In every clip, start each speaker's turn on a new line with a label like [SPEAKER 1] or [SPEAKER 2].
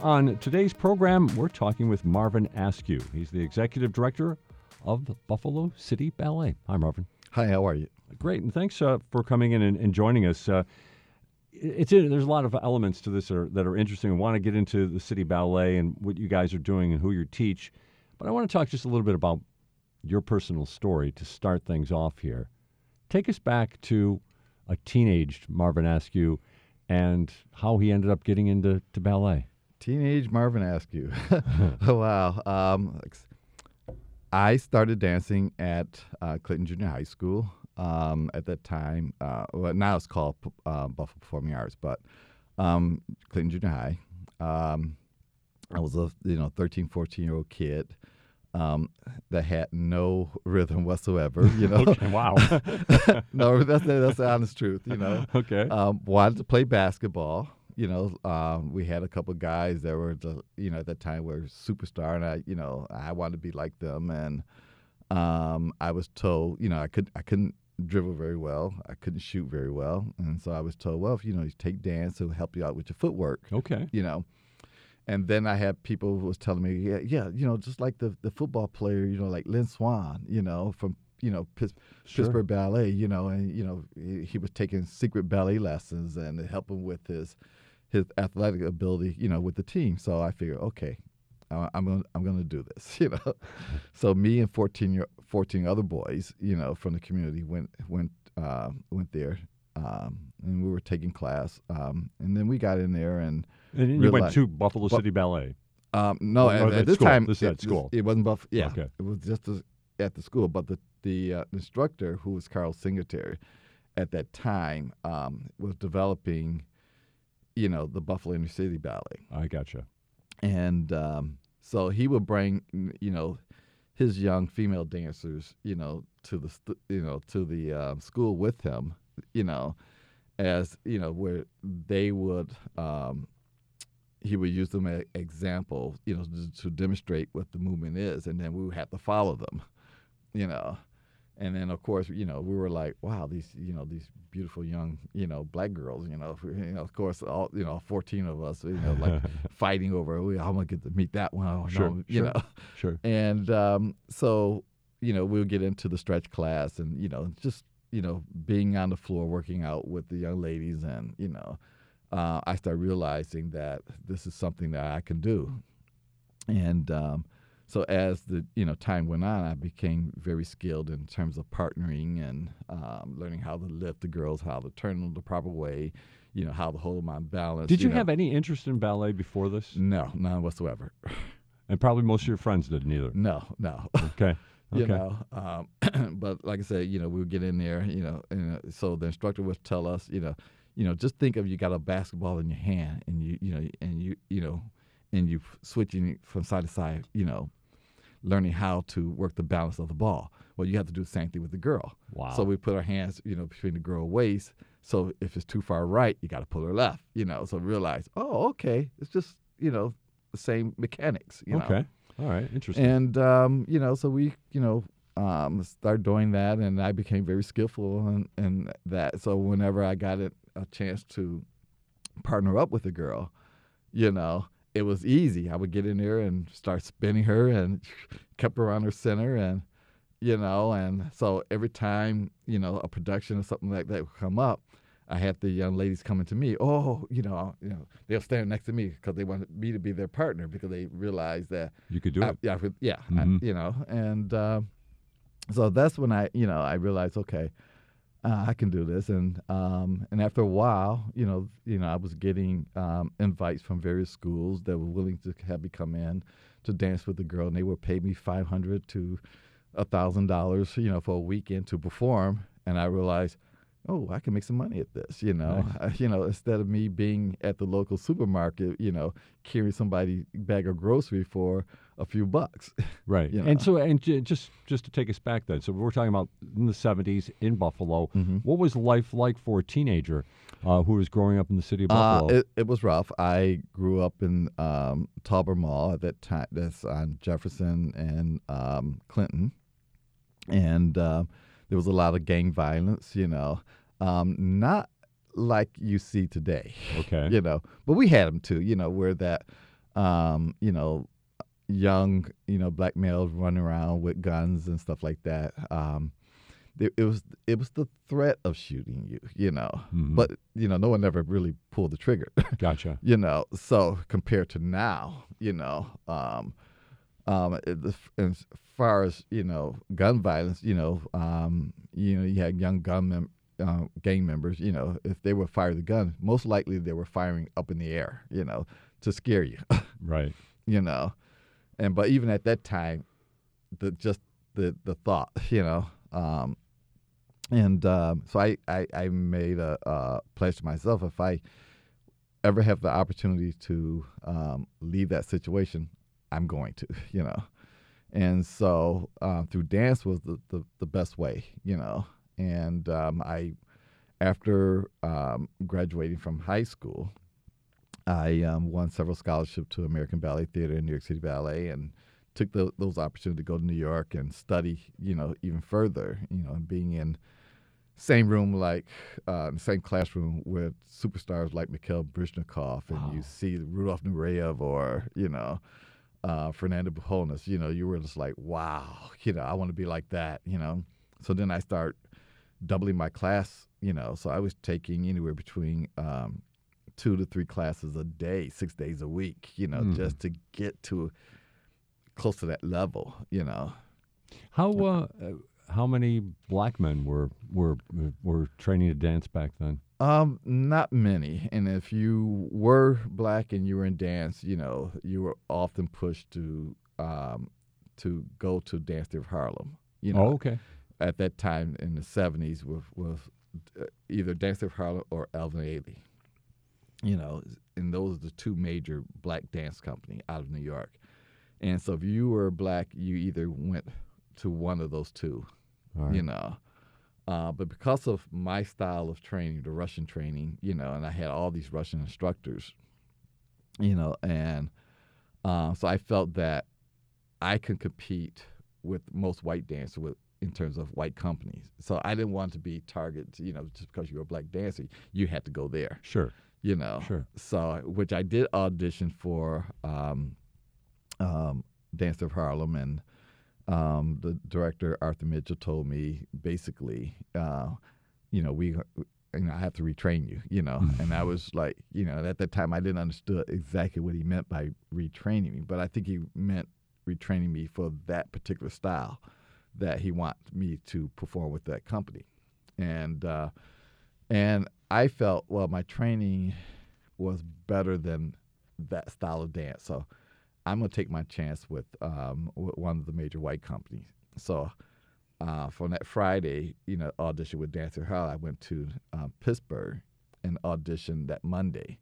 [SPEAKER 1] On today's program, we're talking with Marvin Askew. He's the executive director of the Buffalo City Ballet. Hi, Marvin.
[SPEAKER 2] Hi, how are you?
[SPEAKER 1] Great, and thanks uh, for coming in and, and joining us. Uh, it's there's a lot of elements to this that are, that are interesting. I want to get into the City Ballet and what you guys are doing and who you teach, but I want to talk just a little bit about your personal story to start things off here. Take us back to a teenaged Marvin Askew and how he ended up getting into to ballet.
[SPEAKER 2] Teenage Marvin Askew. wow. Um, I started dancing at uh, Clinton Junior High School um, at that time. Uh, well, now it's called uh, Buffalo Performing Arts, but um, Clinton Junior High. Um, I was a you know 13, 14 year old kid um, that had no rhythm whatsoever. You know,
[SPEAKER 1] okay, wow.
[SPEAKER 2] no, that's that's the honest truth. You know,
[SPEAKER 1] okay.
[SPEAKER 2] Um, wanted to play basketball you know, um, we had a couple guys that were, the, you know, at that time were superstar, and I, you know, I wanted to be like them, and um, I was told, you know, I could, I couldn't dribble very well, I couldn't shoot very well, and so I was told, well, if you know, you take dance, it'll help you out with your footwork.
[SPEAKER 1] Okay.
[SPEAKER 2] You know, and then I had people who was telling me, yeah, yeah, you know, just like the the football player, you know, like Lynn Swann, you know, from you know Pitts, sure. Pittsburgh Ballet, you know, and you know he, he was taking secret ballet lessons and helping with his his athletic ability, you know, with the team. So I figured, okay, I'm going I'm going to do this, you know. so me and 14 year, 14 other boys, you know, from the community went went uh, went there, um, and we were taking class, um, and then we got in there and.
[SPEAKER 1] And you went to Buffalo City bu- Ballet.
[SPEAKER 2] Um, no, at,
[SPEAKER 1] at,
[SPEAKER 2] at, this
[SPEAKER 1] school.
[SPEAKER 2] time
[SPEAKER 1] this
[SPEAKER 2] it,
[SPEAKER 1] at school.
[SPEAKER 2] It wasn't Buffalo. Yeah,
[SPEAKER 1] okay.
[SPEAKER 2] it was just at the school. But the the uh, instructor, who was Carl Singletary, at that time um, was developing you know, the Buffalo Inner City Ballet.
[SPEAKER 1] I gotcha.
[SPEAKER 2] And um, so he would bring, you know, his young female dancers, you know, to the, st- you know, to the uh, school with him, you know, as you know, where they would, um, he would use them as example, you know, to, to demonstrate what the movement is, and then we would have to follow them, you know. And then, of course, you know, we were like, wow, these, you know, these beautiful young, you know, black girls, you know, you know, of course, all, you know, 14 of us, you know, like fighting over, oh, I'm going to get to meet that one. Oh,
[SPEAKER 1] sure,
[SPEAKER 2] no, you
[SPEAKER 1] sure,
[SPEAKER 2] know.
[SPEAKER 1] Sure.
[SPEAKER 2] And um, so, you know, we'll get into the stretch class and, you know, just, you know, being on the floor, working out with the young ladies. And, you know, uh, I start realizing that this is something that I can do. And, um, so as the you know time went on, I became very skilled in terms of partnering and um, learning how to lift the girls, how to turn them the proper way, you know, how to hold them on balance.
[SPEAKER 1] Did you,
[SPEAKER 2] know.
[SPEAKER 1] have any interest in ballet before this?
[SPEAKER 2] No, none whatsoever.
[SPEAKER 1] And probably most of your friends didn't either.
[SPEAKER 2] No, no.
[SPEAKER 1] Okay.
[SPEAKER 2] you
[SPEAKER 1] Okay.
[SPEAKER 2] know, um, but like I said, you know, we would get in there, you know, and uh, so the instructor would tell us, you know, you know, just think of you got a basketball in your hand, and you, you know, and you, you know, and you switching from side to side, you know, learning how to work the balance of the ball. Well, you have to do the same thing with the girl.
[SPEAKER 1] Wow.
[SPEAKER 2] So we put our hands, you know, between the girl waist. So if it's too far right, you got to pull her left. You know, so realize, oh, okay, it's just you know the same mechanics. You know?
[SPEAKER 1] Okay. All right. Interesting.
[SPEAKER 2] And um, you know, so we, you know, um, started doing that, and I became very skillful in, in that. So whenever I got it, a chance to partner up with a girl, you know, it was easy. I would get in there and start spinning her, and kept her on her center, and you know, and so every time you know a production or something like that would come up. I had the young ladies coming to me. Oh, you know, you know, they'll stand next to me because they wanted me to be their partner because they realized that
[SPEAKER 1] you could do
[SPEAKER 2] I,
[SPEAKER 1] it.
[SPEAKER 2] Yeah, I yeah, I-
[SPEAKER 1] Mhm.
[SPEAKER 2] you know, and uh, so that's when I, you know, I realized, okay, uh, I can do this. And um, and after a while, you know, you know, I was getting um, invites from various schools that were willing to have me come in to dance with the girl, and they would pay me five hundred to a thousand dollars, you know, for a weekend to perform. And I realized, oh, I can make some money at this, you know.
[SPEAKER 1] Nice.
[SPEAKER 2] Uh, you know, instead of me being at the local supermarket, you know, carrying somebody bag of grocery for a few bucks.
[SPEAKER 1] Right.
[SPEAKER 2] you
[SPEAKER 1] And so, and j- just just to take us back then, so we're talking about in the '70s in Buffalo.
[SPEAKER 2] Mm-hmm.
[SPEAKER 1] What was life like for a teenager uh, who was growing up in the city of
[SPEAKER 2] Uh,
[SPEAKER 1] Buffalo?
[SPEAKER 2] it, it was rough. I grew up in um, Talbert Mall at that time. That's on Jefferson and um, Clinton, and uh, there was a lot of gang violence. You know, um, not like you see today.
[SPEAKER 1] Okay.
[SPEAKER 2] you know, but we had them too. You know, where that, um, you know, young, you know, black males running around with guns and stuff like that. Um, it, it was it was the threat of shooting you, you know.
[SPEAKER 1] Mhm.
[SPEAKER 2] But you know, no one ever really pulled the trigger.
[SPEAKER 1] Gotcha.
[SPEAKER 2] you know, so compared to now, you know, um, um, as far as you know, gun violence, you know, um, you know, you had young gun mem- uh, gang members. You know, if they were firing the gun, most likely they were firing up in the air, you know, to scare you.
[SPEAKER 1] Right.
[SPEAKER 2] you know, and but even at that time, the just the the thought, you know, um, and um, so I, I I made a, uh pledge to myself if I ever have the opportunity to um, leave that situation, I'm going to, you know, and so uh, through dance was the, the the best way, you know, and um, I after um, graduating from high school. I um, won several scholarships to American Ballet Theater and New York City Ballet, and took tho- those opportunities to go to New York and study, you know, even further, you know, and being in same room like uh, in the same classroom with superstars like Mikhail Baryshnikov, and you see Rudolf Nureyev or you know uh, Fernando Bujones, you know, you were just like, wow, you know, I want to be like that, you know. So then I start doubling my class, you know. So I was taking anywhere between um, two to three classes a day, six days a week, you know,
[SPEAKER 1] Mhm.
[SPEAKER 2] just to get to close to that level, you know.
[SPEAKER 1] How uh, uh, how many black men were were were training to dance back then?
[SPEAKER 2] Um, not many. And if you were black and you were in dance, you know, you were often pushed to um, to go to Dance Theater of Harlem. You know,
[SPEAKER 1] Oh, okay.
[SPEAKER 2] At that time in the seventies, with with uh, either Dance Theater of Harlem or Alvin Ailey. You know, and those are the two major black dance company out of New York. And so if you were black, you either went to one of those two.
[SPEAKER 1] Right.
[SPEAKER 2] You know. Uh, but because of my style of training, the Russian training, you know, and I had all these Russian instructors, you know, and uh, so I felt that I could compete with most white dancers with in terms of white companies. So I didn't want to be targeted, you know, just because you were a black dancer, you had to go there.
[SPEAKER 1] Sure.
[SPEAKER 2] You know.
[SPEAKER 1] Sure.
[SPEAKER 2] So which I did audition for um, um, Dance of Harlem and um, the director Arthur Mitchell told me basically, uh, you know, we, you know, I have to retrain you, you know, and I was like, you know, at that time I didn't understand exactly what he meant by retraining me, but I think he meant retraining me for that particular style that he wants me to perform with that company, and uh, and I felt well, my training was better than that style of dance, so. I'm gonna take my chance with, um, one of the major white companies. So uh, from that Friday, you know, audition with Dancer Hall, I went to um, Pittsburgh and auditioned that Monday,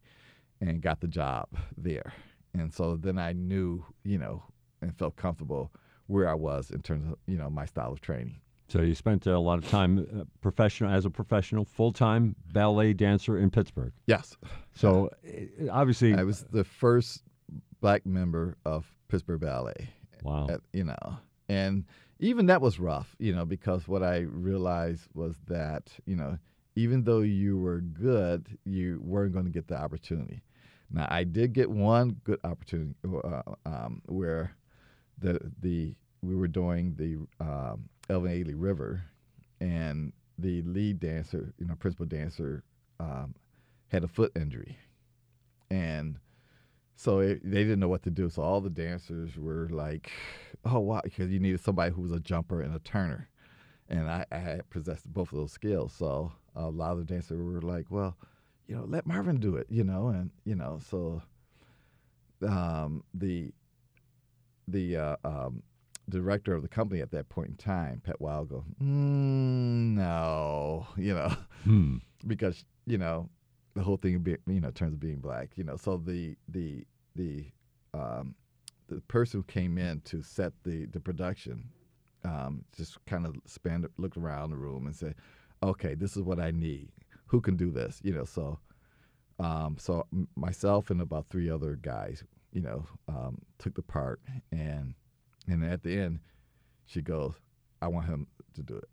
[SPEAKER 2] and got the job there. And so then I knew, you know, and felt comfortable where I was in terms of you know my style of training.
[SPEAKER 1] So you spent a lot of time uh, professional as a professional, full time ballet dancer in Pittsburgh.
[SPEAKER 2] Yes.
[SPEAKER 1] So uh, obviously,
[SPEAKER 2] I was the first black member of Pittsburgh Ballet.
[SPEAKER 1] Wow.
[SPEAKER 2] At- you know, and even that was rough, you know, because what I realized was that, you know, even though you were good, you weren't going to get the opportunity. Now, I did get one good opportunity uh, um, where the the we were doing the um, Alvin Ailey River, and the lead dancer, you know, principal dancer, um, had a foot injury, and so it, they didn't know what to do. So all the dancers were like, "Oh wow," because you needed somebody who was a jumper and a turner, and I, I possessed both of those skills. So a lot of the dancers were like, "Well, you know, let Marvin do it," you know, and you know, so um, the the uh, um, director of the company at that point in time, Pat Wilde, go, mm, no, you know,
[SPEAKER 1] Hmm.
[SPEAKER 2] because you know the whole thing, be, you know, in terms of being black, you know, so the the the um, the person who came in to set the the production um, just kind of spanned, looked around the room and said, "Okay, this is what I need. Who can do this?" You know, so um, so myself and about three other guys, you know, um, took the part, and and at the end, she goes, "I want him to do it."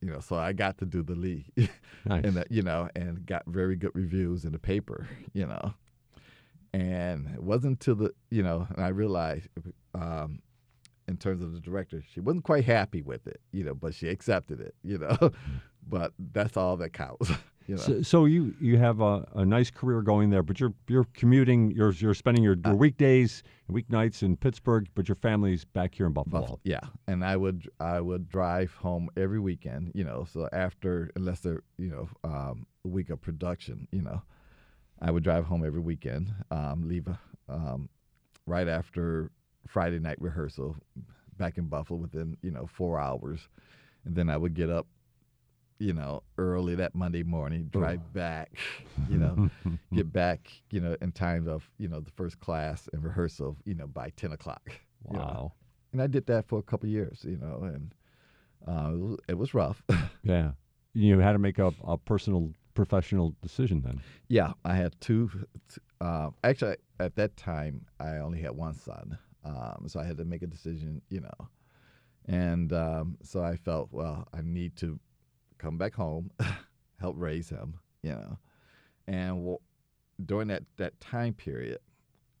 [SPEAKER 2] You know, so I got to do the lead,
[SPEAKER 1] Nice.
[SPEAKER 2] and that, you know, and got very good reviews in the paper. You know, and it wasn't until the you know, and I realized. Um, in terms of the director, she wasn't quite happy with it, you know, but she accepted it, you know. but that's all that counts, you know.
[SPEAKER 1] So, so you you have a, a nice career going there, but you're you're commuting. You're you're spending your, your weekdays and weeknights in Pittsburgh, but your family's back here in Buffalo.
[SPEAKER 2] Buffalo. Yeah, and I would I would drive home every weekend. You know, so after unless they're you know um, a week of production, you know, I would drive home every weekend. Um, leave um, right after Friday night rehearsal, back in Buffalo within you know four hours, and then I would get up, you know, early that Monday morning, drive back, you know, get back, you know, in time of you know the first class and rehearsal, you know, by ten o'clock. you know.
[SPEAKER 1] Wow.
[SPEAKER 2] And I did that for a couple of years, you know, and uh, it, was, it was rough.
[SPEAKER 1] Yeah. You had to make a, a personal professional decision then.
[SPEAKER 2] yeah, I had two. Uh, actually, at that time, I only had one son, um, so I had to make a decision, you know, and um, so I felt, well, I need to come back home, help raise him, you know, and w- during that that time period,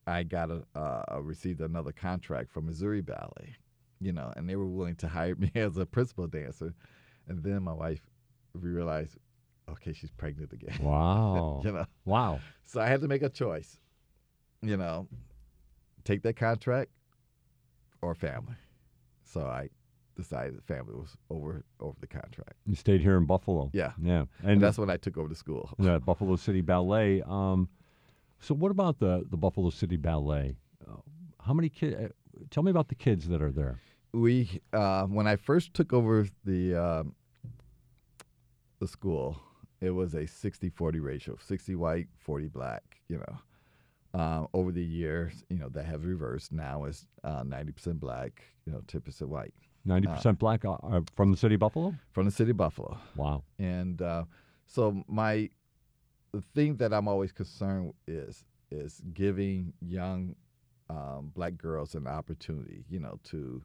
[SPEAKER 2] I got a uh, received another contract from Missouri Ballet, you know, and they were willing to hire me as a principal dancer, and then my wife realized, okay, she's pregnant again.
[SPEAKER 1] Wow.
[SPEAKER 2] you know.
[SPEAKER 1] Wow.
[SPEAKER 2] So I had to make a choice, you know, take that contract or family. So I decided the family was over over the contract.
[SPEAKER 1] You stayed here in Buffalo.
[SPEAKER 2] Yeah.
[SPEAKER 1] Yeah.
[SPEAKER 2] And, that's when I took over the school.
[SPEAKER 1] the Buffalo City Ballet. Um, so what about the the Buffalo City Ballet? Uh, how many kids? Uh, tell me about the kids that are there.
[SPEAKER 2] We uh, when I first took over the um, the school, it was a 60-40 ratio, 60 white, 40 black, you know. Um, over the years, you know, that has reversed. Now it's uh, 90% black, you know, 10% white.
[SPEAKER 1] Ninety percent black uh, uh, from the city of Buffalo.
[SPEAKER 2] From the city of Buffalo.
[SPEAKER 1] Wow.
[SPEAKER 2] And uh, so my the thing that I'm always concerned is is giving young um, black girls an opportunity, you know, to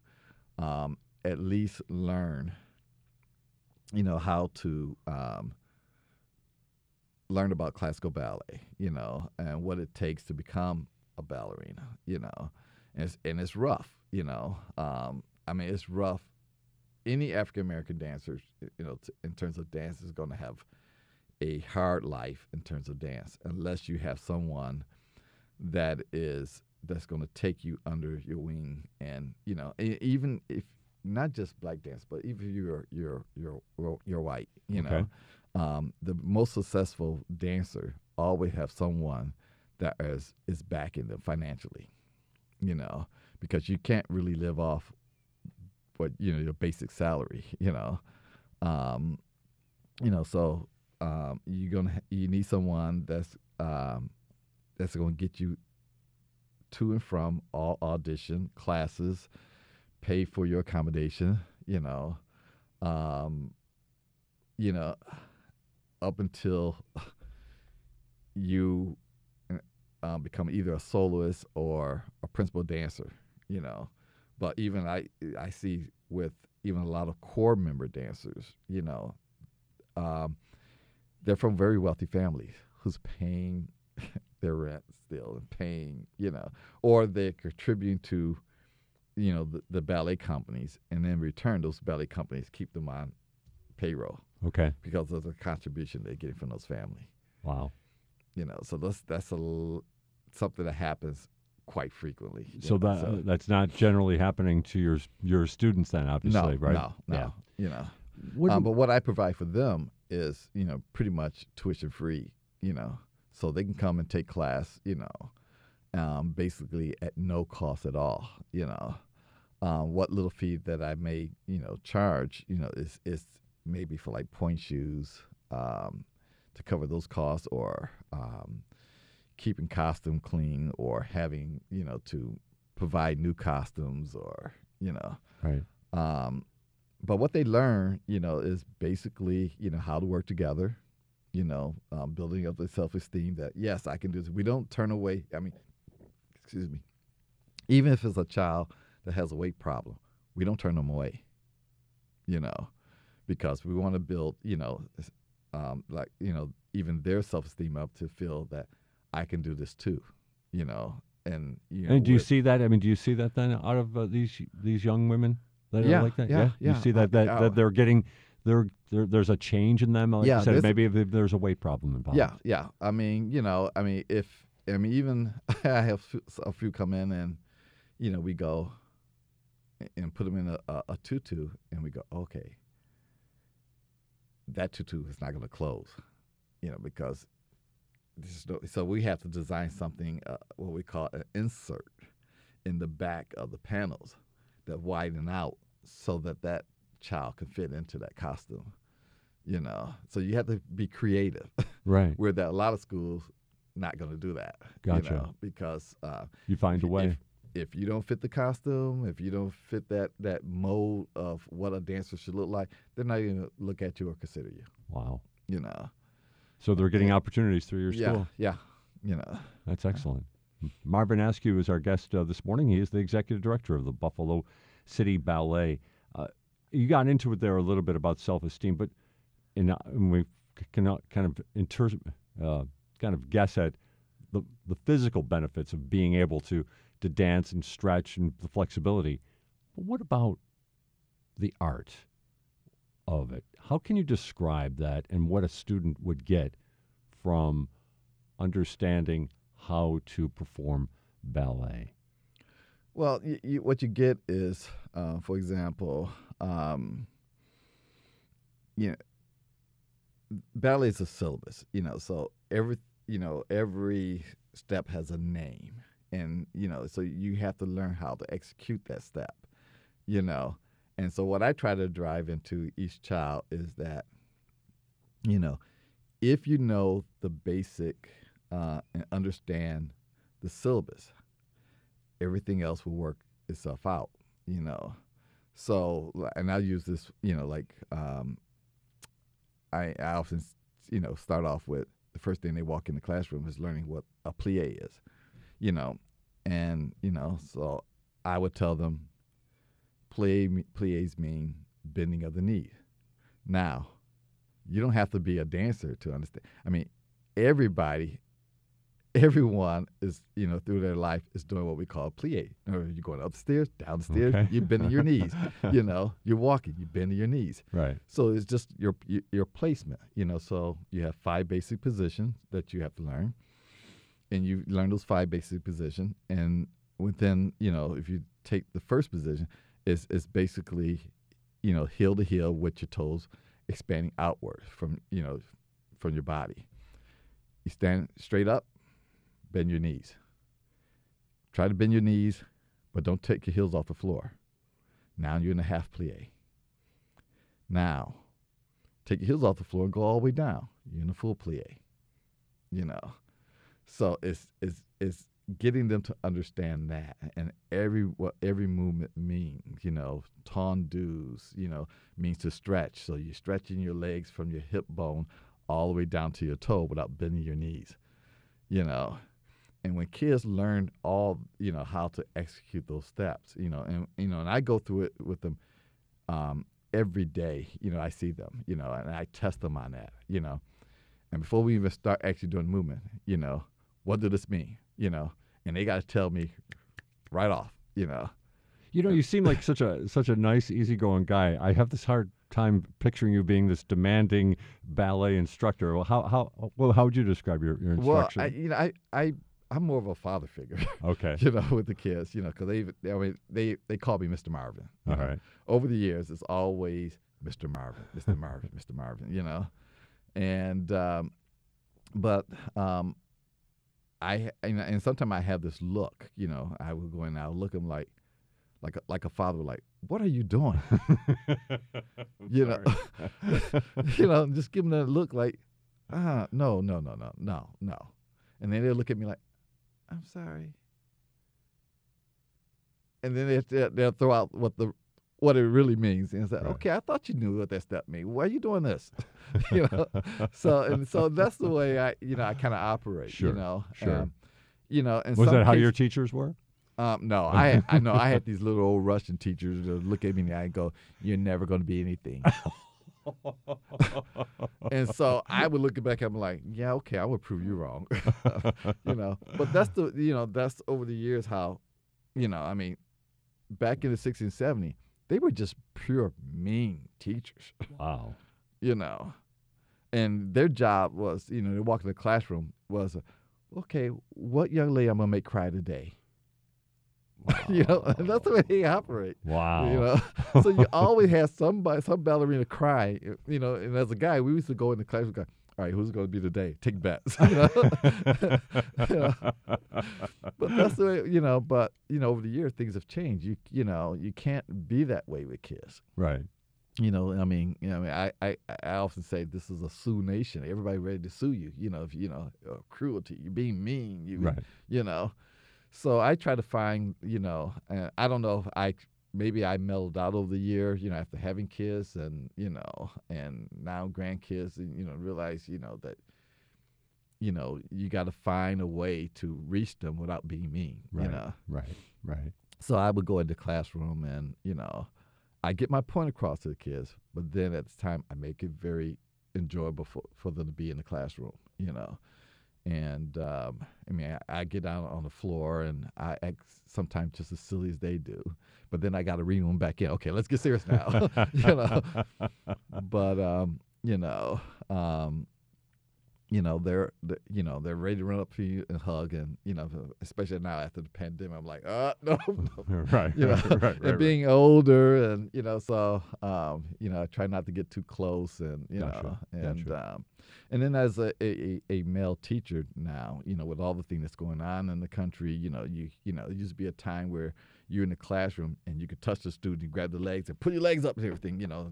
[SPEAKER 2] um, at least learn, you know, how to um, learn about classical ballet, you know, and what it takes to become a ballerina, you know, and it's, and it's rough, you know. Um, I mean, it's rough. Any African American dancer, you know, t- in terms of dance, is going to have a hard life in terms of dance, unless you have someone that is that's going to take you under your wing, and you know, e- even if not just black dance, but even if you're you're you're you're white, you
[SPEAKER 1] Okay.
[SPEAKER 2] know, um, the most successful dancer always have someone that is is backing them financially, you know, because you can't really live off what you know your basic salary, you know, um, you know, so um, you're gonna you need someone that's um, that's gonna get you to and from all audition classes, pay for your accommodation, you know, um, you know, up until you um, become either a soloist or a principal dancer, you know. But even I, I see with even a lot of core member dancers, you know, um, they're from very wealthy families who's paying their rent still and paying, you know, or they're contributing to, you know, the, the ballet companies, and in return, those ballet companies keep them on payroll
[SPEAKER 1] Okay.
[SPEAKER 2] because of the contribution they're getting from those families.
[SPEAKER 1] Wow.
[SPEAKER 2] You know, so that's that's a something that happens quite frequently. you
[SPEAKER 1] So
[SPEAKER 2] know,
[SPEAKER 1] that that's not generally happening to your your students then, obviously,
[SPEAKER 2] no,
[SPEAKER 1] right?
[SPEAKER 2] no, no,
[SPEAKER 1] Yeah.
[SPEAKER 2] you know,
[SPEAKER 1] What
[SPEAKER 2] um, but what I provide for them is, you know, pretty much tuition free, you know, so they can come and take class, you know, um, basically at no cost at all, you know. Um, what little fee that I may, you know, charge, you know, is is maybe for like point shoes um, to cover those costs, or um, keeping costume clean, or having, you know, to provide new costumes, or you know,
[SPEAKER 1] Right.
[SPEAKER 2] um, but what they learn, you know, is basically, you know, how to work together, you know, um, building up the self esteem that, yes, I can do this. We don't turn away. I mean, excuse me, even if it's a child that has a weight problem, we don't turn them away, you know, because we want to build, you know, um, like, you know, even their self esteem up to feel that I can do this too, you know. And, you know,
[SPEAKER 1] and do you see that? I mean, do you see that then out of uh, these these young women that
[SPEAKER 2] Yeah,
[SPEAKER 1] are like that?
[SPEAKER 2] yeah,
[SPEAKER 1] You
[SPEAKER 2] yeah.
[SPEAKER 1] You see that that, that they're getting there. There, there's a change in them. Like
[SPEAKER 2] Yeah,
[SPEAKER 1] you said, maybe if there's a weight problem involved.
[SPEAKER 2] Yeah, yeah. I mean, you know, I mean, if I mean, even I have a few come in and, you know, we go and put them in a, a, a tutu, and we go, okay, that tutu is not going to close, you know, because this is no, so we have to design something uh, what we call an insert in the back of the panels that widen out so that that child can fit into that costume you know so you have to be creative
[SPEAKER 1] Right.
[SPEAKER 2] where that a lot of schools not going to do that
[SPEAKER 1] Gotcha.
[SPEAKER 2] you know because uh,
[SPEAKER 1] You find a way.
[SPEAKER 2] if, if you don't fit the costume if you don't fit that that mold of what a dancer should look like they're not even going to look at you or consider you
[SPEAKER 1] Wow.
[SPEAKER 2] you know
[SPEAKER 1] So they're getting opportunities through your
[SPEAKER 2] yeah
[SPEAKER 1] school.
[SPEAKER 2] yeah you know
[SPEAKER 1] That's excellent. Marvin Askew is our guest uh, this morning. He is the executive director of the Buffalo City Ballet. Uh, you got into it there a little bit about self-esteem, but in, uh, and we c- cannot kind of inter, uh, kind of guess at the the physical benefits of being able to to dance and stretch and the flexibility. But what about the art of it? How can you describe that and what a student would get from understanding how to perform ballet?
[SPEAKER 2] Well, y y what you get is, uh, for example, um, you know, ballet is a syllabus. You know, so every you know every step has a name, and you know, so you have to learn how to execute that step. You know, and so what I try to drive into each child is that, you know, if you know the basic uh, and understand the syllabus, everything else will work itself out, you know. So, and I use this, you know, like um, I, I often, you know, start off with the first thing they walk in the classroom is learning what a plie is, you know, and you know, so I would tell them, plie plies mean bending of the knee. Now, you don't have to be a dancer to understand. I mean, everybody everyone is, you know, through their life is doing what we call a plie. Or you're going upstairs, downstairs,
[SPEAKER 1] Okay.
[SPEAKER 2] you're bending your knees. You know, you're walking, you're bending your knees.
[SPEAKER 1] Right.
[SPEAKER 2] So it's just your your your placement. You know, so you have five basic positions that you have to learn, and you learn those five basic positions. And within, you know, if you take the first position, is is basically, you know, heel to heel with your toes expanding outward from you know from your body. You stand straight up, bend your knees. Try to bend your knees, but don't take your heels off the floor. Now you're in a half plie. Now, take your heels off the floor and go all the way down. You're in a full plie. You know, so it's it's it's getting them to understand that and every what every movement means. You know, tendus. You know, means to stretch. So you're stretching your legs from your hip bone all the way down to your toe without bending your knees. You know, and when kids learn all you know how to execute those steps, you know, and you know, and I go through it with them um, every day. You know, I see them, you know, and I test them on that, you know. And before we even start actually doing movement, you know, what does this mean, you know? And they got to tell me right off, you know.
[SPEAKER 1] You know, you seem like such a such a nice, easygoing guy. I have this hard time picturing you being this demanding ballet instructor. Well, how how well how would you describe your, your
[SPEAKER 2] Well,
[SPEAKER 1] instruction?
[SPEAKER 2] I, you know, I, I, I'm more of a father figure.
[SPEAKER 1] Okay.
[SPEAKER 2] you know, with the kids, you know, because they, they, I mean, they, they call me Mr. Marvin.
[SPEAKER 1] All
[SPEAKER 2] know.
[SPEAKER 1] right.
[SPEAKER 2] Over the years, it's always Mr. Marvin, Mr. Marvin, Mr. Marvin, you know, and um, but um, I and, and sometimes I have this look, you know, I will go in and I'll look at him like, like a, like a father, like, what are you doing? you know, you know, just give him that look like, ah, no, no, no, no, no, no, and then they'll look at me like, I'm sorry, and then they, they'll throw out what the what it really means and say, right. okay, I thought you knew what that step means. Why are you doing this? you know, so and so that's the way I, you know, I kind of operate.
[SPEAKER 1] Sure,
[SPEAKER 2] you know,
[SPEAKER 1] sure.
[SPEAKER 2] And, you know, and
[SPEAKER 1] was that how your teachers were?
[SPEAKER 2] Um, no, I I know I had these little old Russian teachers that look at me in the eye and go, "You're never going to be anything." and so I would look back at them like, "Yeah, okay, I would prove you wrong," you know. But that's the you know that's over the years how, you know, I mean, back in the 60s and 70s, they were just pure mean teachers.
[SPEAKER 1] Wow.
[SPEAKER 2] you know, and their job was, you know, they walk in the classroom was, okay, what young lady I'm gonna make cry today? Wow. you know, and that's the way they operate.
[SPEAKER 1] Wow.
[SPEAKER 2] You know, so you always have somebody, some ballerina cry. You know, and as a guy, we used to go in the class and go, all right, who's going to be today? Take bets. You know? you know? But that's the way, you know, but, you know, over the years, things have changed. You, you know, you can't be that way with kids.
[SPEAKER 1] Right.
[SPEAKER 2] You know, I mean, you know, I, mean, I, I, I often say this is a sue nation. Everybody ready to sue you. You know, if you know uh, cruelty, you're being mean. You,
[SPEAKER 1] right.
[SPEAKER 2] You know, so I try to find, you know, I don't know if I maybe I mellowed out over the year, you know, after having kids and, you know, and now grandkids and, you know, realize, you know, that, you know, you got to find a way to reach them without being mean,
[SPEAKER 1] right,
[SPEAKER 2] you know.
[SPEAKER 1] Right, right.
[SPEAKER 2] So I would go into classroom and, you know, I get my point across to the kids, but then at the time I make it very enjoyable for, for them to be in the classroom, you know. And um, I mean, I, I, get out on the floor and I act sometimes just as silly as they do but then I got to reel them back in. Okay, let's get serious now. you know, but um, you know, um, you know they're, they're, you know they're ready to run up to you and hug and you know especially now after the pandemic I'm like uh no, no.
[SPEAKER 1] right
[SPEAKER 2] you know
[SPEAKER 1] right, right,
[SPEAKER 2] and being older and you know so um you know I try not to get too close and you
[SPEAKER 1] gotcha,
[SPEAKER 2] know and
[SPEAKER 1] gotcha.
[SPEAKER 2] um and then as a, a, a male teacher now you know with all the things that's going on in the country you know you you know it used to be a time where you're in the classroom and you could touch the student, you grab the legs and put your legs up and everything. You know,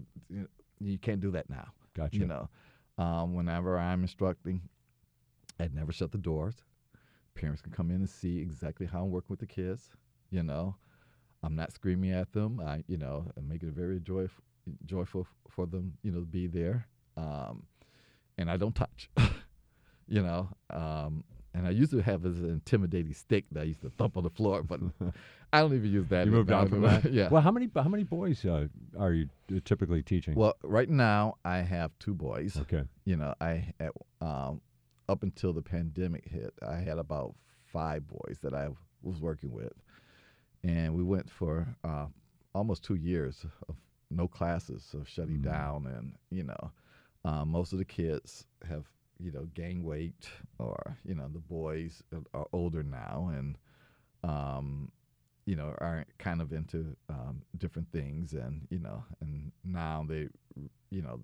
[SPEAKER 2] you can't do that now.
[SPEAKER 1] Gotcha.
[SPEAKER 2] You know, um, whenever I'm instructing, I'd never shut the doors. Parents can come in and see exactly how I'm working with the kids. You know, I'm not screaming at them. I, you know, I make it very joyful, joyful for them. You know, to be there. Um, and I don't touch. you know, um, and I used to have this intimidating stick that I used to thump on the floor, but I don't even use that.
[SPEAKER 1] You moved on from that.
[SPEAKER 2] yeah.
[SPEAKER 1] Well, how many how many boys uh, are you typically teaching?
[SPEAKER 2] Well, right now I have two boys.
[SPEAKER 1] Okay.
[SPEAKER 2] You know, I at, um, up until the pandemic hit, I had about five boys that I was working with, and we went for uh, almost two years of no classes, of shutting mm. down, and you know, uh, most of the kids have you know gained weight, or you know, the boys are older now, and um, you know, are kind of into um, different things, and you know, and now they, you know,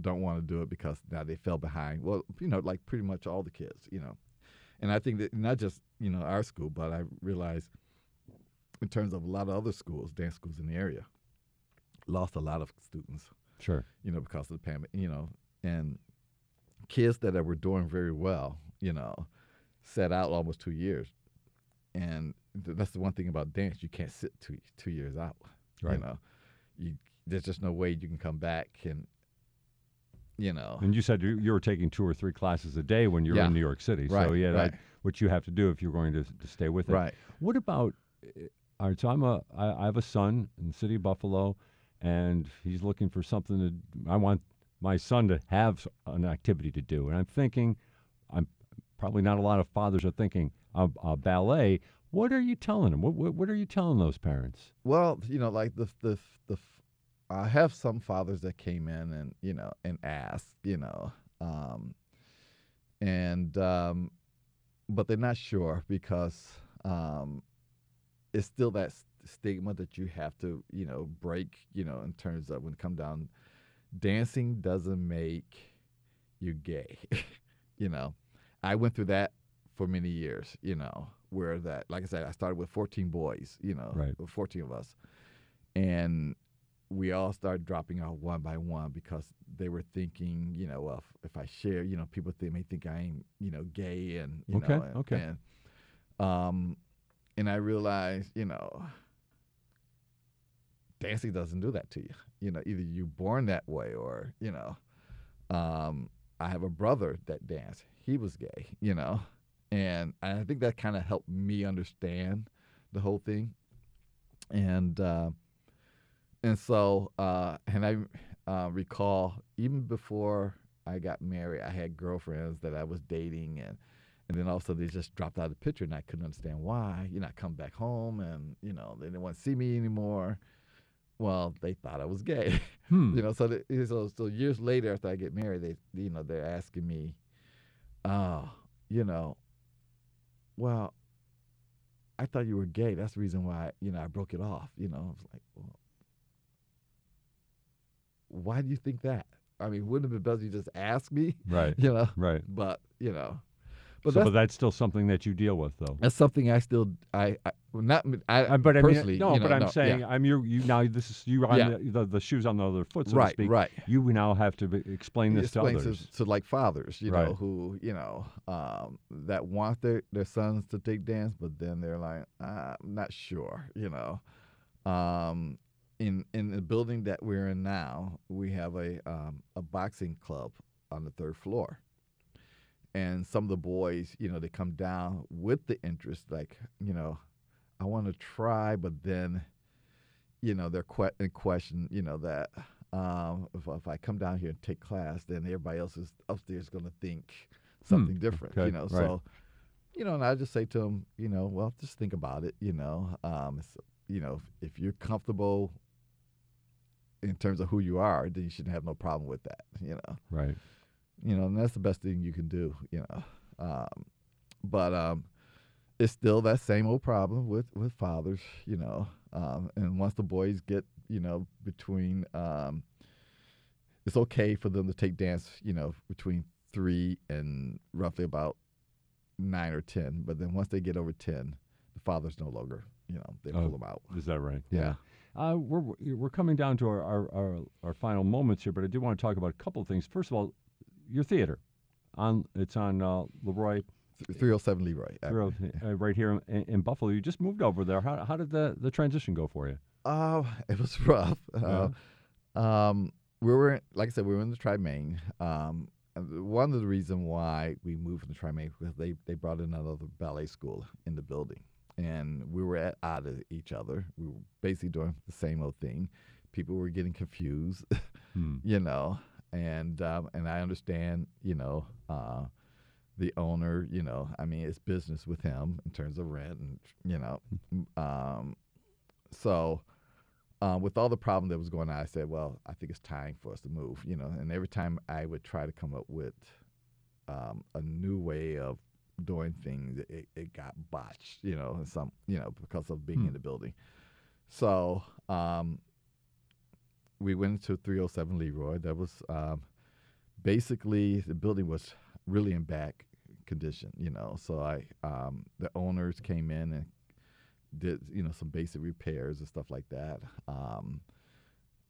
[SPEAKER 2] don't want to do it because now they fell behind. Well, you know, like pretty much all the kids, you know, and I think that not just you know our school, but I realize in terms of a lot of other schools, dance schools in the area, lost a lot of students.
[SPEAKER 1] Sure.
[SPEAKER 2] You know, because of the pandemic, you know, and kids that were doing very well, you know, set out almost two years, and that's the one thing about dance. You can't sit two two years out.
[SPEAKER 1] Right.
[SPEAKER 2] You know, you there's just no way you can come back and you know.
[SPEAKER 1] And you said you, you were taking two or three classes a day when you're
[SPEAKER 2] Yeah.
[SPEAKER 1] in New York City.
[SPEAKER 2] Right,
[SPEAKER 1] So yeah,
[SPEAKER 2] right.
[SPEAKER 1] that, what you have to do if you're going to, to stay with it.
[SPEAKER 2] Right.
[SPEAKER 1] What about? uh, All right. So I'm a I, I have a son in the city of Buffalo, and he's looking for something to. I want my son to have an activity to do, and I'm thinking, I'm probably not a lot of fathers are thinking uh, ballet. What are you telling them? What, what what are you telling those parents?
[SPEAKER 2] Well, you know, like the the the I have some fathers that came in and you know and asked, you know, um, and um, but they're not sure because um, it's still that stigma that you have to, you know, break, you know, in terms of when it come down, dancing doesn't make you gay. you know, I went through that for many years, you know, where that, like I said, I started with 14 boys, you know,
[SPEAKER 1] Right.
[SPEAKER 2] 14 of us. And we all started dropping out one by one because they were thinking, you know, well, if, if I share, you know, people think, may think I'm, you know, gay and, you
[SPEAKER 1] Okay,
[SPEAKER 2] know, and,
[SPEAKER 1] okay.
[SPEAKER 2] and, um, and I realized, you know, dancing doesn't do that to you. You know, either you're born that way or, you know, um, I have a brother that danced. He was gay, you know, and I think that kind of helped me understand the whole thing. And uh, and so uh, and I uh, recall even before I got married, I had girlfriends that I was dating, and and then also they just dropped out of the picture, and I couldn't understand why. You know, I come back home, and you know they didn't want to see me anymore. Well, they thought I was gay.
[SPEAKER 1] Hmm.
[SPEAKER 2] you know, so, the, so so years later after I get married, they you know they're asking me, oh, you know, well, I thought you were gay. That's the reason why you know I broke it off. You know, I was like, well, why do you think that? I mean, wouldn't it have been better if you just ask me?
[SPEAKER 1] Right.
[SPEAKER 2] You know.
[SPEAKER 1] Right.
[SPEAKER 2] But you know,
[SPEAKER 1] But, so,
[SPEAKER 2] that's,
[SPEAKER 1] but that's still something that you deal with, though.
[SPEAKER 2] that's something I still I, I well, not I,
[SPEAKER 1] Uh, but I mean, no,
[SPEAKER 2] you know,
[SPEAKER 1] but I'm
[SPEAKER 2] no,
[SPEAKER 1] saying
[SPEAKER 2] yeah.
[SPEAKER 1] I'm you. You now this is you on
[SPEAKER 2] Yeah.
[SPEAKER 1] the, the the shoes on the other foot, so to
[SPEAKER 2] Right,
[SPEAKER 1] speak.
[SPEAKER 2] right.
[SPEAKER 1] You now have to be, explain this to others.
[SPEAKER 2] to, to like fathers, you know, who you know um, that want their, their sons to take dance, but then they're like, "Ah, I'm not sure, you know. Um, in in the building that we're in now, we have a um, a boxing club on the third floor, and some of the boys, you know, they come down with the interest, like, you know, I want to try, but then you know, they're que- in question, you know, that um, if, if I come down here and take class, then everybody else is upstairs is going to think something different,
[SPEAKER 1] okay,
[SPEAKER 2] you know.
[SPEAKER 1] right.
[SPEAKER 2] So, you know, and I just say to them, you know, well, just think about it, you know. Um, it's, you know, if you're comfortable in terms of who you are, then you shouldn't have no problem with that, you know
[SPEAKER 1] Right.
[SPEAKER 2] You know, and that's the best thing you can do, you know. Um, but um, it's still that same old problem with with fathers, you know. Um, and once the boys get, you know, between, um, it's okay for them to take dance, you know, between three and roughly about nine or ten. But then once they get over ten, the fathers no longer, you know, they
[SPEAKER 1] Oh,
[SPEAKER 2] pull them out.
[SPEAKER 1] Is that right?
[SPEAKER 2] Yeah.
[SPEAKER 1] Uh, we're we're coming down to our, our, our, our final moments here, but I do want to talk about a couple of things. First of all, your theater, on it's on uh, Leroy,
[SPEAKER 2] Three hundred seven Leroy.
[SPEAKER 1] Road, uh, right here in, in Buffalo. You just moved over there. How, how did the, the transition go for you?
[SPEAKER 2] Uh, it was rough. Uh, um, we were, like I said, we were in the Tri-Main. Um, one of the reasons why we moved from the Tri-Main was they, they brought in another ballet school in the building. And we were at odds with each other. We were basically doing the same old thing. People were getting confused,
[SPEAKER 1] Hmm.
[SPEAKER 2] you know. And um, and I understand, you know, uh, the owner, you know, I mean, it's business with him in terms of rent and, you know, um, so uh, with all the problem that was going on, I said, well, I think it's time for us to move, you know. And every time I would try to come up with um, a new way of doing things, it, it got botched, you know, some, you know, because of being
[SPEAKER 1] Hmm.
[SPEAKER 2] in the building. So um, we went to 307 Leroy. That was um, basically the building was really in bad condition, you know. So I, um, the owners came in and did you know some basic repairs and stuff like that. Um,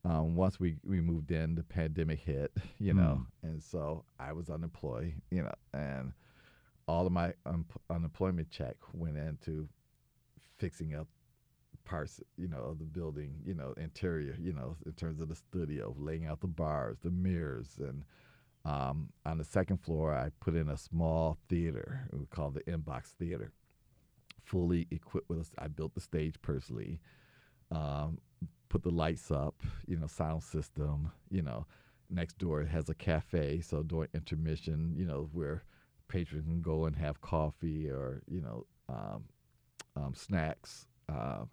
[SPEAKER 2] um, once we, we moved in, the pandemic hit, you know, and so I was unemployed, you know, and all of my un- unemployment check went into fixing up parts, you know, of the building, you know, interior, you know, in terms of the studio, laying out the bars, the mirrors, and um, on the second floor, I put in a small theater we call the Inbox Theater, fully equipped with. I built the stage personally, um, put the lights up, you know, sound system. You know, next door has a cafe, so during intermission, you know, where patrons can go and have coffee or you know um, um, snacks, uh,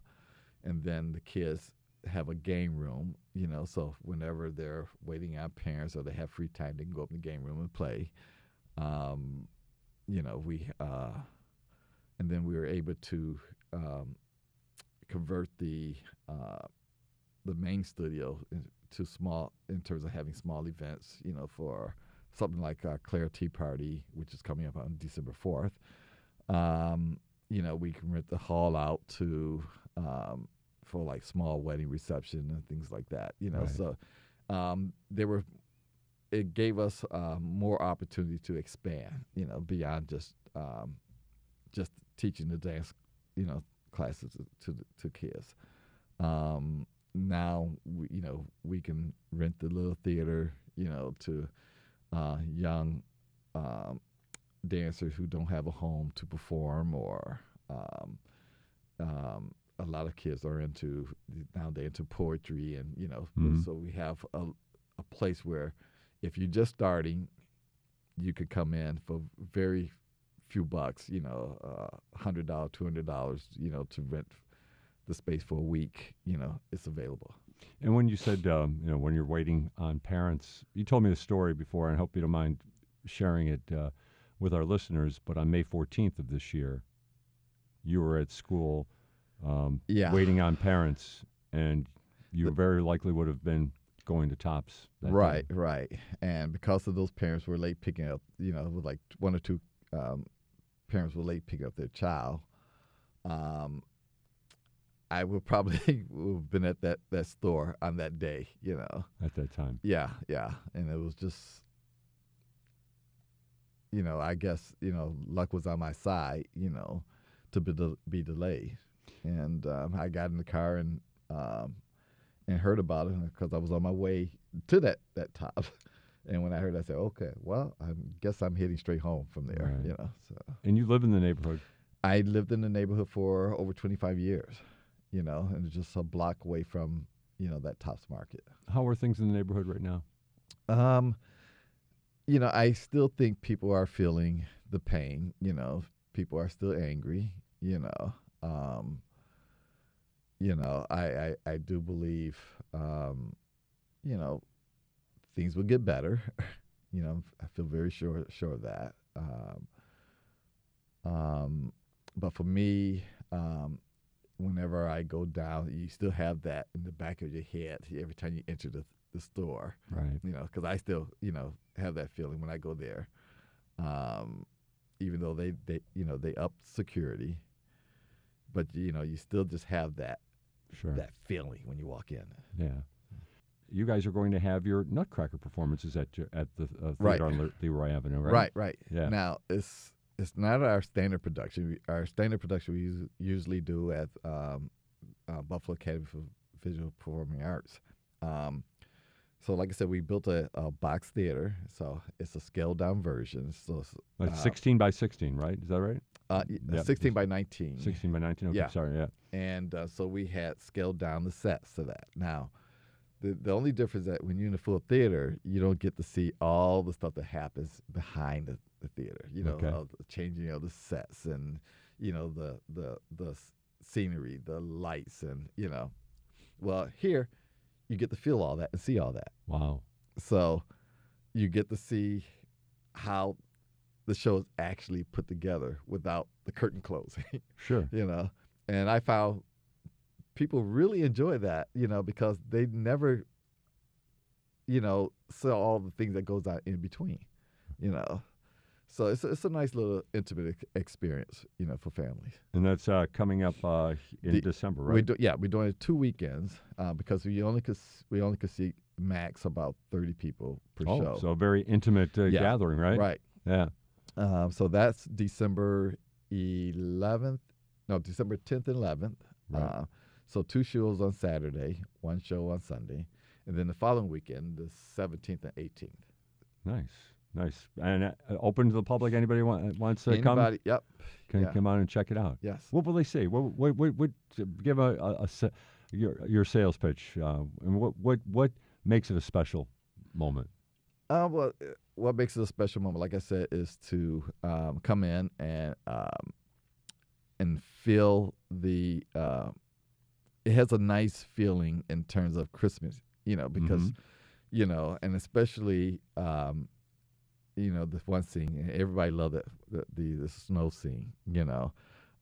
[SPEAKER 2] and then the kids have a game room, you know, so whenever they're waiting on parents or they have free time, they can go up in the game room and play. Um, you know, we, uh, and then we were able to um, convert the uh, the main studio to small in terms of having small events. You know, for something like uh, Clara Tea Party, which is coming up on December fourth. Um, you know, we can rent the hall out to um, for like small wedding reception and things like that. You know,
[SPEAKER 1] Right.
[SPEAKER 2] so um, there were it gave us uh, more opportunity to expand. You know, beyond just um, just teaching the dance, you know, classes to to, to kids. Um, now, we, you know, we can rent the little theater, you know, to uh, young um, dancers who don't have a home to perform, or um, um, a lot of kids are into now they're into poetry, and you know,
[SPEAKER 1] Mhm.
[SPEAKER 2] so we have a, a place where if you're just starting, you could come in for very few bucks, you know, uh, hundred dollars, two hundred dollars, you know, to rent the space for a week. You know, it's available.
[SPEAKER 1] And when you said, um, you know, when you're waiting on parents, you told me the story before, and I hope you don't mind sharing it uh, with our listeners. But on May 14th of this year, you were at school um,
[SPEAKER 2] Yeah.
[SPEAKER 1] waiting on parents, and you very likely would have been going to Tops. That day.
[SPEAKER 2] Right, right. And because of those parents were late picking up, you know, with like one or two um, parents were late picking up their child, um, I would probably would have been at that, that store on that day, you know.
[SPEAKER 1] At that time.
[SPEAKER 2] Yeah, yeah. And it was just, you know, I guess, you know, luck was on my side, you know, to be, de- be delayed. And um, I got in the car and um, and heard about it because I was on my way to that, that top. And when I heard, it, I said, "Okay, well, I guess I'm heading straight home from there."
[SPEAKER 1] Right.
[SPEAKER 2] You know, so
[SPEAKER 1] And you live in the neighborhood.
[SPEAKER 2] I lived in the neighborhood for over 25 years. You know, and just a block away from you know that Tops Market.
[SPEAKER 1] How are things in the neighborhood right now?
[SPEAKER 2] Um, you know, I still think people are feeling the pain. You know, people are still angry. You know, um, you know, I I, I do believe, um, you know, things will get better. you know, I feel very sure sure of that. Um, um, but for me, um, whenever I go down, you still have that in the back of your head every time you enter the, the store
[SPEAKER 1] Right.
[SPEAKER 2] you know, because I still, you know, have that feeling when I go there. Um, even though they, they, you know, they upped security, but you know, you still just have that
[SPEAKER 1] Sure.
[SPEAKER 2] that feeling when you walk in.
[SPEAKER 1] Yeah. You guys are going to have your Nutcracker performances at your, at the uh, theater
[SPEAKER 2] Right.
[SPEAKER 1] on Le- Leroy Avenue, right?
[SPEAKER 2] Right, right.
[SPEAKER 1] Yeah.
[SPEAKER 2] Now it's it's not our standard production. Our standard production we us- usually do at um, uh, Buffalo Academy for Visual Performing Arts. Um, so, like I said, we built a, a box theater. So it's a scaled down version. So it's,
[SPEAKER 1] Like
[SPEAKER 2] uh,
[SPEAKER 1] 16 by 16, right? Is that right?
[SPEAKER 2] Uh,
[SPEAKER 1] Yep.
[SPEAKER 2] 16 by 19.
[SPEAKER 1] 16 by 19. Okay,
[SPEAKER 2] Yeah.
[SPEAKER 1] sorry. Yeah.
[SPEAKER 2] And uh, so we had scaled down the sets to that. Now, the, the only difference that when you're in a full theater, you don't get to see all the stuff that happens behind the, the theater. You know,
[SPEAKER 1] Okay.
[SPEAKER 2] the changing of the sets and you know the the the scenery, the lights, and you know. Well, here you get to feel all that and see all that.
[SPEAKER 1] Wow.
[SPEAKER 2] So you get to see how the show is actually put together without the curtain closing.
[SPEAKER 1] Sure.
[SPEAKER 2] you know, and I found people really enjoy that, you know, because they never, you know, saw all the things that goes on in between, you know. So it's it's a nice little intimate experience, you know, for families.
[SPEAKER 1] And that's uh, coming up uh, in
[SPEAKER 2] The-
[SPEAKER 1] December,
[SPEAKER 2] We
[SPEAKER 1] right?
[SPEAKER 2] do, yeah, we're doing it two weekends uh, because we only could we only could see max about thirty people per
[SPEAKER 1] oh,
[SPEAKER 2] show.
[SPEAKER 1] so a very intimate uh,
[SPEAKER 2] Yeah,
[SPEAKER 1] gathering, right?
[SPEAKER 2] Right.
[SPEAKER 1] Yeah.
[SPEAKER 2] Um, so that's December 11th, no, December 10th and 11th.
[SPEAKER 1] Right.
[SPEAKER 2] Uh, so two shows on Saturday, one show on Sunday, and then the following weekend, the 17th and 18th.
[SPEAKER 1] Nice. Nice. And uh, open to the public. Anybody want, wants to come?
[SPEAKER 2] Anybody? Yep.
[SPEAKER 1] Can
[SPEAKER 2] yeah.
[SPEAKER 1] come on and check it out.
[SPEAKER 2] Yes.
[SPEAKER 1] What will they see? What, what, what, what give a, a, a your, your sales pitch, uh, and what, what, what makes it a special moment?
[SPEAKER 2] Uh, well, uh, what makes it a special moment, like I said, is to um, come in and um, and feel the. Uh, it has a nice feeling in terms of Christmas, you know, because
[SPEAKER 1] Mhm.
[SPEAKER 2] you know, and especially um, you know the one scene, everybody loved it, the, the the snow scene, you know.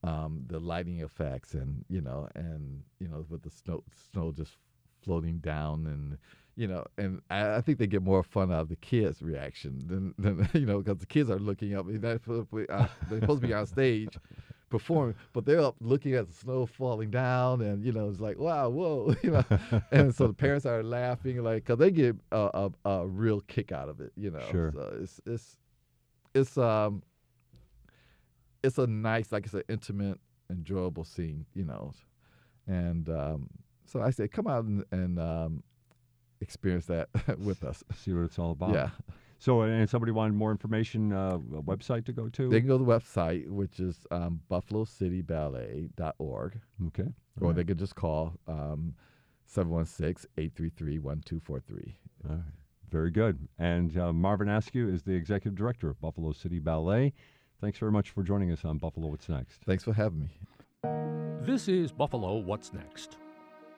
[SPEAKER 2] um, the lighting effects, and you know, and you know, with the snow snow just floating down, and you know, and I, I think they get more fun out of the kids' reaction than, than you know, because the kids are looking up. They're supposed to be- uh, they're supposed to be on stage performing, but they're up looking at the snow falling down, and you know, it's like, wow, whoa, you know, and so the parents are laughing, like, because they get a, a, a real kick out of it, you know.
[SPEAKER 1] Sure.
[SPEAKER 2] So it's it's it's um it's a nice, like it's an intimate, enjoyable scene, you know, and um, so I say, come out and, and um, experience that with us.
[SPEAKER 1] See what it's all about.
[SPEAKER 2] Yeah.
[SPEAKER 1] So, and somebody wanted more information, uh, a website to go to?
[SPEAKER 2] They can go to the website, which is um, buffalocityballet.org.
[SPEAKER 1] Okay.
[SPEAKER 2] Or
[SPEAKER 1] All
[SPEAKER 2] they could just call um, 716-833-1243.
[SPEAKER 1] All right. Very good. And uh, Marvin Askew is the executive director of Buffalo City Ballet. Thanks very much for joining us on Buffalo What's Next.
[SPEAKER 2] Thanks for having me.
[SPEAKER 3] This is Buffalo What's Next,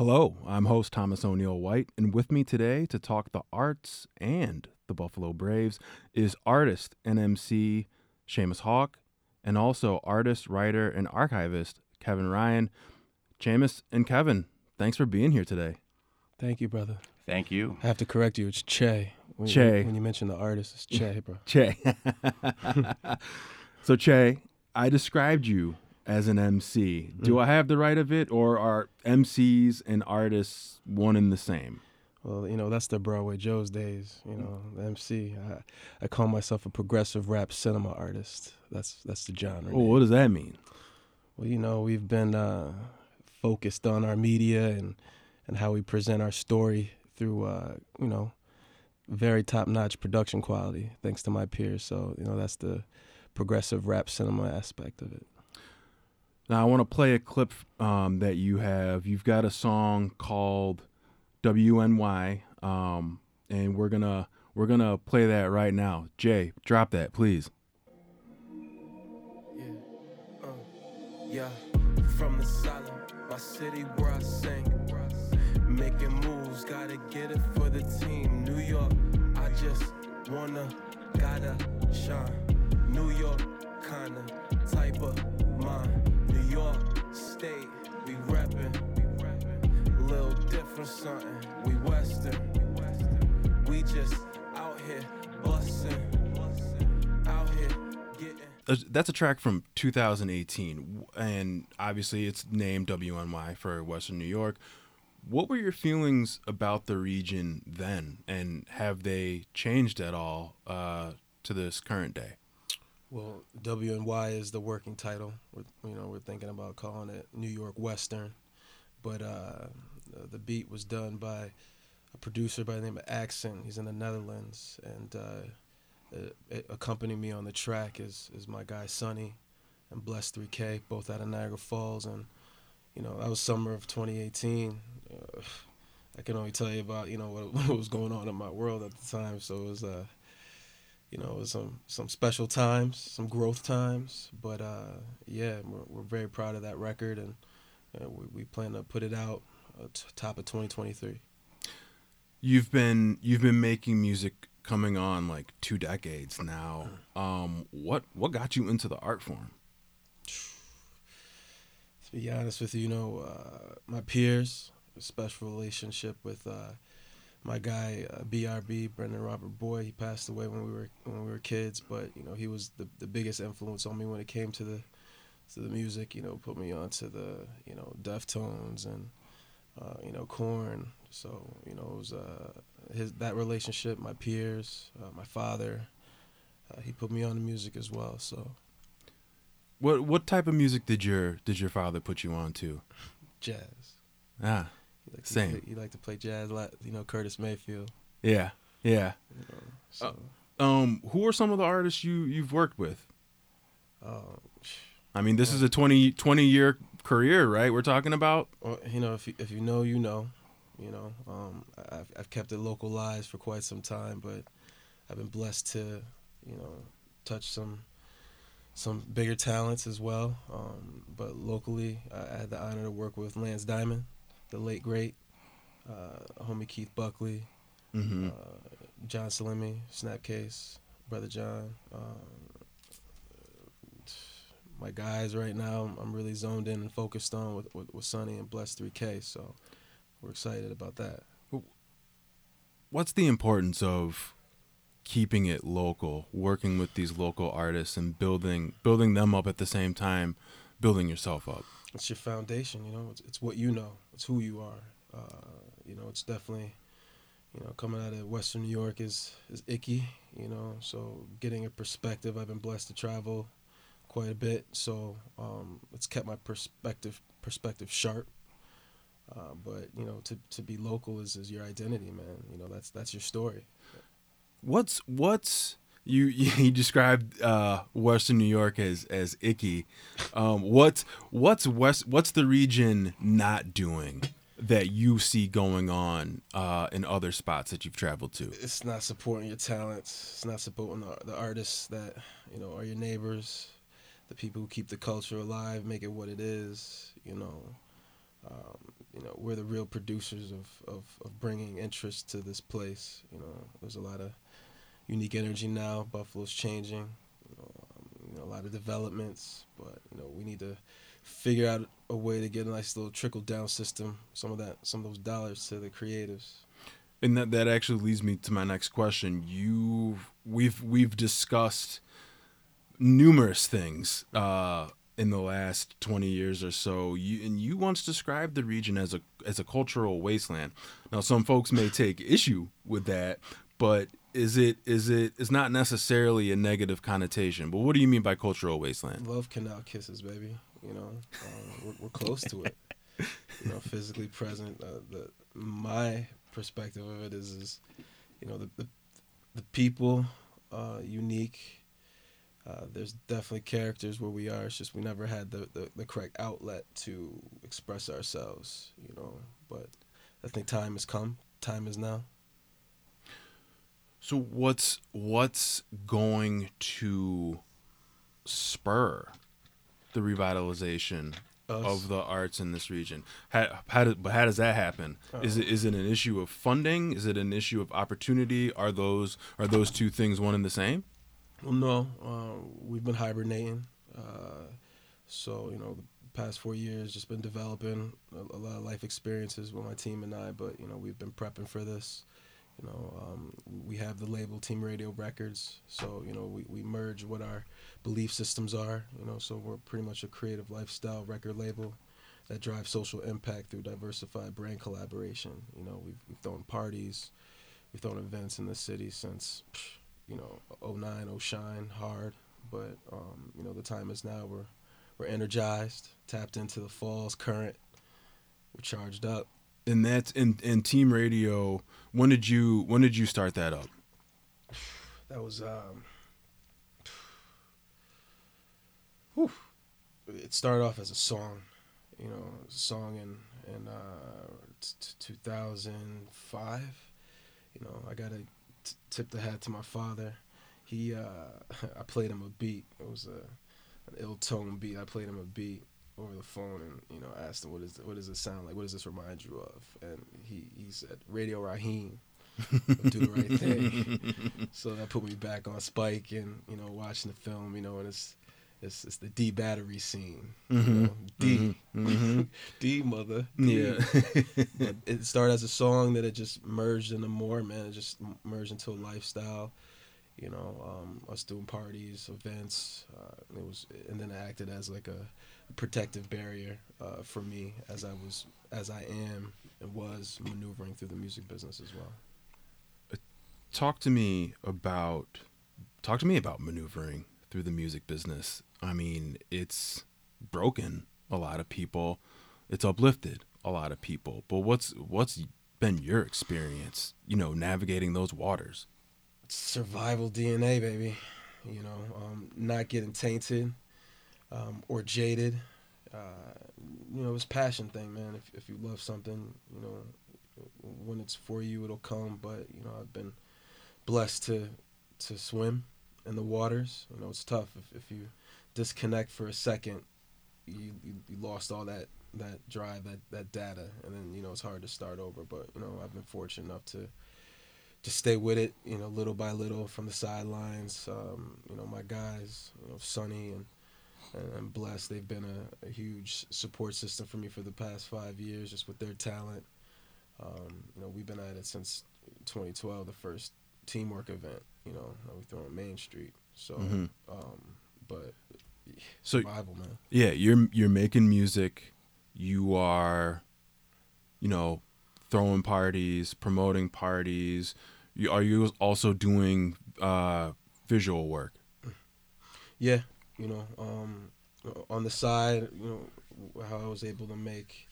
[SPEAKER 4] Hello, I'm host Thomas O'Neil White, and with me today to talk the arts and the Buffalo Braves is artist and MC Seamus Hawk, and also artist, writer, and archivist Kevin Ryan. Seamus and Kevin, thanks for being here today.
[SPEAKER 5] Thank you, brother.
[SPEAKER 6] Thank you.
[SPEAKER 5] I have to correct you. It's Chae. When,
[SPEAKER 4] Chae.
[SPEAKER 5] When you mention the artist, it's Chae, bro.
[SPEAKER 4] Chae. so, Chae, I described you as an MC. Do
[SPEAKER 5] Mm.
[SPEAKER 4] I have the right of it, or are MCs and artists one and the same?
[SPEAKER 5] Well, you know, that's the Broadway Joe's days. You know, the MC. I, I call myself a progressive rap cinema artist. That's that's the genre.
[SPEAKER 4] Oh, what does that mean?
[SPEAKER 5] Well, you know, we've been uh, focused on our media and and how we present our story through, uh, you know, very top-notch production quality, thanks to my peers. So, you know, that's the progressive rap cinema aspect of it.
[SPEAKER 4] Now I want to play a clip um, that you have. You've got a song called WNY, um, and we're gonna we're gonna play that right now. Jay, drop that, please.
[SPEAKER 7] Yeah, from the silent, my city where I sing. Making moves, gotta get it for the team. New York, I just wanna, gotta shine. New York, kinda, type of Little different something, we western. We just out here bustin'. Out here getting.
[SPEAKER 4] Uh, That's a track from 2018, and obviously it's named WNY for Western New York. What were your feelings about the region then, and have they changed at all uh, to this current day?
[SPEAKER 5] Well, WNY is the working title. We're, you know, we're thinking about calling it New York Western, but uh, the- the beat was done by a producer by the name of Accent. He's in the Netherlands, and uh, uh, accompanying me on the track is is my guy Sonny and Bless 3K, both out of Niagara Falls, and you know that was summer of 2018. Uh, I can only tell you about you know what, what was going on in my world at the time, so it was uh, you know, it was some some special times, some growth times. But uh, yeah, we're, we're very proud of that record, and uh, we, we plan to put it out uh, top of 2023.
[SPEAKER 4] You've been you've been making music coming on like two decades now. Um, what what got you into the art form?
[SPEAKER 5] To be honest with you, you know, uh, my peers, a special relationship with uh, my guy uh, BRB Brendan Robert Boy. He passed away when we were when we were kids, but you know he was the, the biggest influence on me when it came to the to the music. You know, put me onto the you know Deftones and uh, you know Korn. So you know it was uh, his that relationship, my peers, uh, my father. Uh, he put me on the music as well. So
[SPEAKER 4] What what type of music did your did your father put you on to?
[SPEAKER 5] jazz.
[SPEAKER 4] Ah,
[SPEAKER 5] He liked
[SPEAKER 4] same.
[SPEAKER 5] play- he liked to play jazz, like you know Curtis Mayfield.
[SPEAKER 4] Yeah, yeah.
[SPEAKER 5] So,
[SPEAKER 4] Um, who are some of the artists you you've worked with?
[SPEAKER 5] um,
[SPEAKER 4] I mean, this is a 20, 20 year career, right? We're talking about.
[SPEAKER 5] Well, you know, if you, if you know, you know. You know, um, I've I've kept it localized for quite some time, but I've been blessed to, you know, touch some some bigger talents as well. Um, but locally, I had the honor to work with Lance Diamond, the late great, uh, homie Keith Buckley,
[SPEAKER 4] Mhm.
[SPEAKER 5] uh, John Salimi, Snapcase, brother John. Um, my guys right now, I'm really zoned in and focused on with with, with Sonny and Bless 3K. So we're excited about that.
[SPEAKER 4] What's the importance of keeping it local, working with these local artists and building building them up at the same time, building yourself up?
[SPEAKER 5] It's your foundation, you know. It's, it's what you know. It's who you are. Uh, you know, it's definitely, you know, coming out of Western New York is is icky. You know, so getting a perspective. I've been blessed to travel quite a bit, so um, it's kept my perspective perspective sharp. Uh, but you know, to, to be local is, is your identity, man. You know, that's that's your story.
[SPEAKER 4] What's what's you you described uh, Western New York as as icky. Um, what's what's west what's the region not doing that you see going on uh, in other spots that you've traveled to?
[SPEAKER 5] It's not supporting your talents. It's not supporting the, the artists that you know are your neighbors, the people who keep the culture alive, make it what it is. You know, um, you know we're the real producers of, of of bringing interest to this place. You know, there's a lot of unique energy now. Buffalo's changing. You know, um, you know, a lot of developments, but you know we need to figure out a way to get a nice little trickle down system. Some of that, some of those dollars to the creatives.
[SPEAKER 4] And that that actually leads me to my next question. You we've we've discussed numerous things uh, in the last 20 years or so. You and you once described the region as a as a cultural wasteland. Now some folks may take issue with that, but is it is it is not necessarily a negative connotation. But what do you mean by cultural wasteland?
[SPEAKER 5] Love canal kisses, baby. You know, um, we're, we're close to it. You know, physically present. Uh, the my perspective of it is, is you know, the the, the people, uh, unique. Uh, there's definitely characters where we are. It's just we never had the, the, the correct outlet to express ourselves. You know, but I think time has come. Time is now.
[SPEAKER 4] So what's what's going to spur the revitalization
[SPEAKER 5] Us.
[SPEAKER 4] of the arts in this region? How how, do, but how does that happen? Is it is it an issue of funding? Is it an issue of opportunity? Are those are those two things one and the same?
[SPEAKER 5] No, uh, we've been hibernating. Uh, so you know, the past four years just been developing a, a lot of life experiences with my team and I. But you know, we've been prepping for this. You know, um, we have the label Team Radio Records, so you know we, we merge what our belief systems are. You know, so we're pretty much a creative lifestyle record label that drives social impact through diversified brand collaboration. You know, we've, we've thrown parties, we've thrown events in the city since you know 09, oh shine hard, but um, you know the time is now. We're we're energized, tapped into the fall's current. We're charged up.
[SPEAKER 4] And that's in in Team Radio. When did you when did you start that up?
[SPEAKER 5] That was um whew. it started off as a song, you know, a song in in uh, t- t- 2005. You know, I got to t- tip the hat to my father. He uh I played him a beat. It was a an ill tone beat. I played him a beat over the phone and you know asked him what is what does it sound like? What does this remind you of? And he he said Radio Raheem. do the right thing. so that put me back on Spike and you know watching the film. You know, and it's it's, it's the D battery scene. You
[SPEAKER 4] Mhm.
[SPEAKER 5] know, D
[SPEAKER 4] Mhm. Mhm.
[SPEAKER 5] D mother. D.
[SPEAKER 4] Yeah.
[SPEAKER 5] it started as a song that it just merged into more. Man, it just merged into a lifestyle. You know, um, us doing parties, events. Uh, it was, and then it acted as like a protective barrier uh, for me as I was, as I am and was maneuvering through the music business as well.
[SPEAKER 4] talk to me about talk to me about maneuvering through the music business. I mean, it's broken a lot of people. It's uplifted a lot of people. But what's what's been your experience, you know, navigating those waters?
[SPEAKER 5] survival DNA, baby. You know, um, not getting tainted um, or jaded uh, you know, it's passion thing, man. If if you love something, you know, when it's for you, it'll come. But you know, I've been blessed to to swim in the waters. You know, it's tough if if you disconnect for a second, you you, you lost all that that drive, that that data, and then you know it's hard to start over. But you know, I've been fortunate enough to to stay with it, you know, little by little from the sidelines. Um, you know, my guys, you know, Sonny and and I'm blessed. They've been a, a, huge support system for me for the past five years, just with their talent. Um, you know, we've been at it since 2012, the first teamwork event. You know, we threw on Main Street. So, mm-hmm. um, but
[SPEAKER 4] so survival, man. Yeah, you're you're making music. You are, you know, throwing parties, promoting parties. You, are you also doing uh, visual work?
[SPEAKER 5] Yeah, you know, um, on the side, you know, how I was able to make,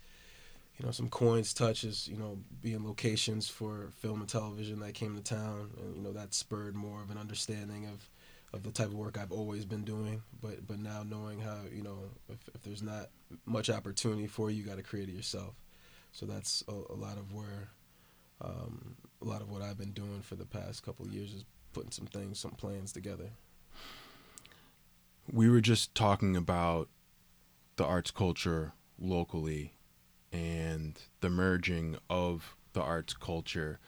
[SPEAKER 5] you know, some coins touches, you know, being locations for film and television that came to town, and you know that spurred more of an understanding of, of the type of work I've always been doing. But but now knowing how, you know, if, if there's not much opportunity for you, you got to create it yourself. So that's a, a lot of where, um, a lot of what I've been doing for the past couple years is putting some things, some plans together.
[SPEAKER 4] We were just talking about the arts culture locally and the merging of the arts culture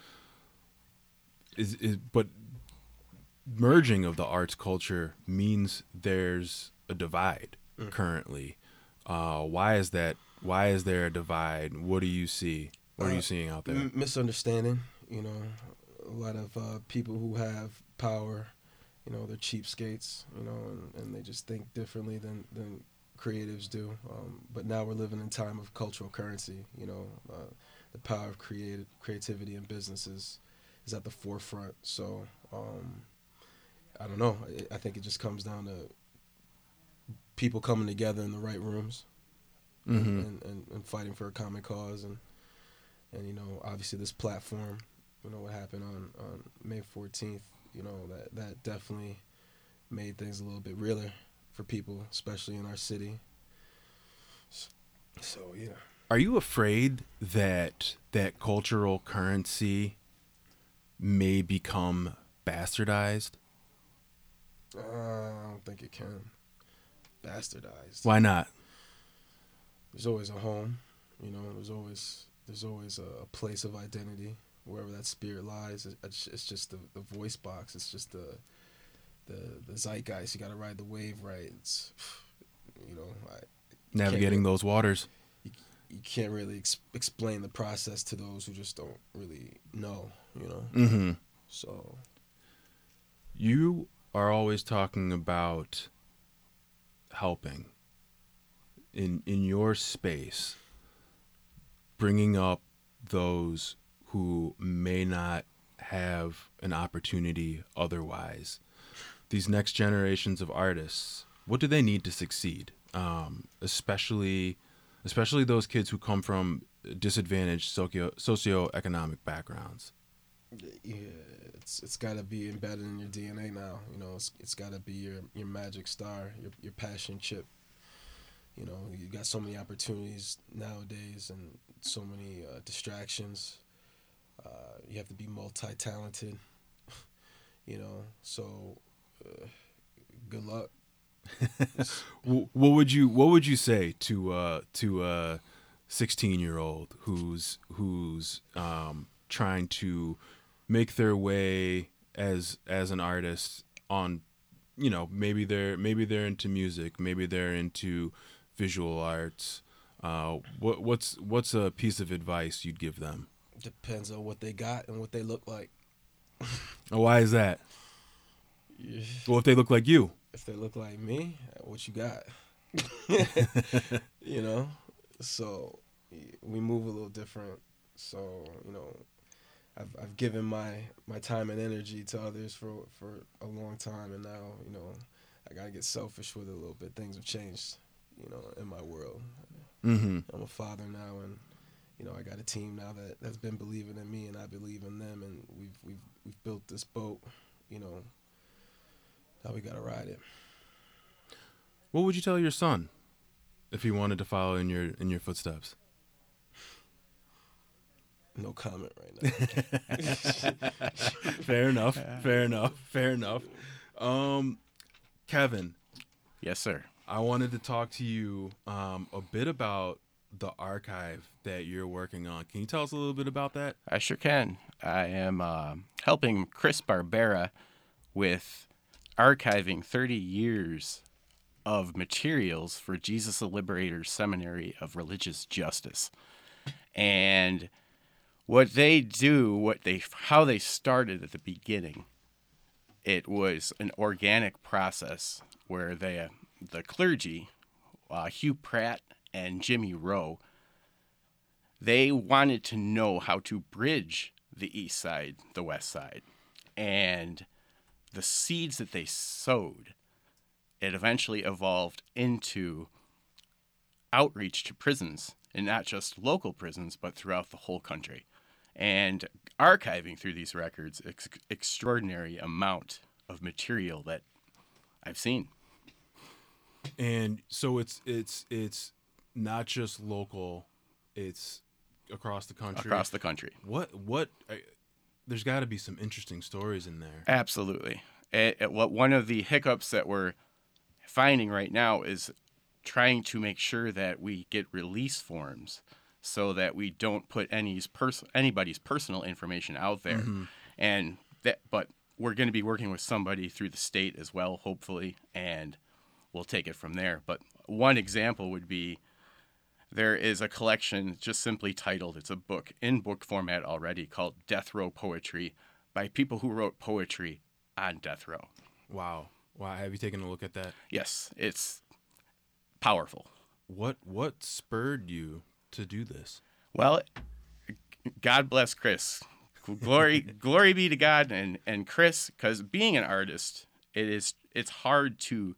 [SPEAKER 4] is, is but merging of the arts culture means there's a divide mm. currently uh, why is that why is there a divide? What do you see? What are you uh, seeing out there? M-
[SPEAKER 5] misunderstanding. You know, a lot of uh, people who have power, you know, they're cheapskates. You know, and, and they just think differently than than creatives do. Um, but now we're living in time of cultural currency. You know, uh, the power of creative creativity in businesses is at the forefront. So um, I don't know. I, I think it just comes down to people coming together in the right rooms mm-hmm. and, and, and, fighting for a common cause and and you know obviously this platform you know what happened on, on May 14th you know that that definitely made things a little bit realer for people especially in our city so, so yeah
[SPEAKER 4] are you afraid that that cultural currency may become bastardized
[SPEAKER 5] uh, I don't think it can bastardized
[SPEAKER 4] why not
[SPEAKER 5] there's always a home. You know, there's always there's always a, a place of identity wherever that spirit lies. It's, it's just the, the voice box. It's just the the the zeitgeist. You got to ride the wave right. It's you know, I,
[SPEAKER 4] navigating those waters.
[SPEAKER 5] You, you can't really ex- explain the process to those who just don't really know. You know.
[SPEAKER 4] Mm-hmm.
[SPEAKER 5] So.
[SPEAKER 4] You are always talking about helping in in your space bringing up those who may not have an opportunity otherwise these next generations of artists what do they need to succeed um, especially especially those kids who come from disadvantaged socio socioeconomic backgrounds
[SPEAKER 5] yeah it's it's got to be embedded in your DNA now you know it's, it's got to be your your magic star your your passion chip you know, you got so many opportunities nowadays and so many uh, distractions. Uh, you have to be multi-talented. you know, so uh, good luck.
[SPEAKER 4] what would you What would you say to uh, to a sixteen year old who's who's um, trying to make their way as as an artist on you know maybe they're maybe they're into music maybe they're into visual arts. Uh, what what's what's a piece of advice you'd give them?
[SPEAKER 5] Depends on what they got and what they look like.
[SPEAKER 4] Why is that? Well, if they look like you.
[SPEAKER 5] If they look like me, what you got? you know, so we move a little different. So you know, I've I've given my my time and energy to others for for a long time, and now you know I gotta get selfish with it a little bit. Things have changed you know, in my world.
[SPEAKER 4] Mm-hmm.
[SPEAKER 5] I'm a father now, and you know, I got a team now that that's been believing in me, and I believe in them, and we've we've we've built this boat. You know, now we gotta ride it.
[SPEAKER 4] What would you tell your son? if he wanted to follow in your in your footsteps?
[SPEAKER 5] No comment right now.
[SPEAKER 4] fair enough. Fair enough. Fair enough. Um, Kevin.
[SPEAKER 6] Yes, sir.
[SPEAKER 4] I wanted to talk to you um, a bit about the archive that you're working on. Can you tell us a little bit about that?
[SPEAKER 6] I sure can. I am uh, helping Chris Barbera with archiving 30 years of materials for Jesus the Liberator Seminary of Religious Justice. And what they do, what they how they started at the beginning, it was an organic process where they the clergy, uh, Hugh Pratt and Jimmy Rowe, they wanted to know how to bridge the east side, the west side, and the seeds that they sowed, it eventually evolved into outreach to prisons, and not just local prisons, but throughout the whole country, and archiving through these records ex- extraordinary amount of material that I've seen.
[SPEAKER 4] And so it's it's it's not just local; it's across the country.
[SPEAKER 6] Across the country.
[SPEAKER 4] What what? There's got to be some interesting stories in there.
[SPEAKER 6] Absolutely. What one of the hiccups that we're finding right now is trying to make sure that we get release forms so that we don't put any's pers- anybody's personal information out there.
[SPEAKER 4] Mm-hmm.
[SPEAKER 6] And that but we're going to be working with somebody through the state as well hopefully and we'll take it from there. But one example would be there is a collection just simply titled, it's a book in book format already called Death Row Poetry by people who wrote poetry on death row.
[SPEAKER 4] Wow. Wow. Have you taken a look at that?
[SPEAKER 6] Yes, it's powerful.
[SPEAKER 4] What what spurred you to do this?
[SPEAKER 6] Well, God bless Chris. Glory glory be to God and and Chris cuz being an artist, it is it's hard to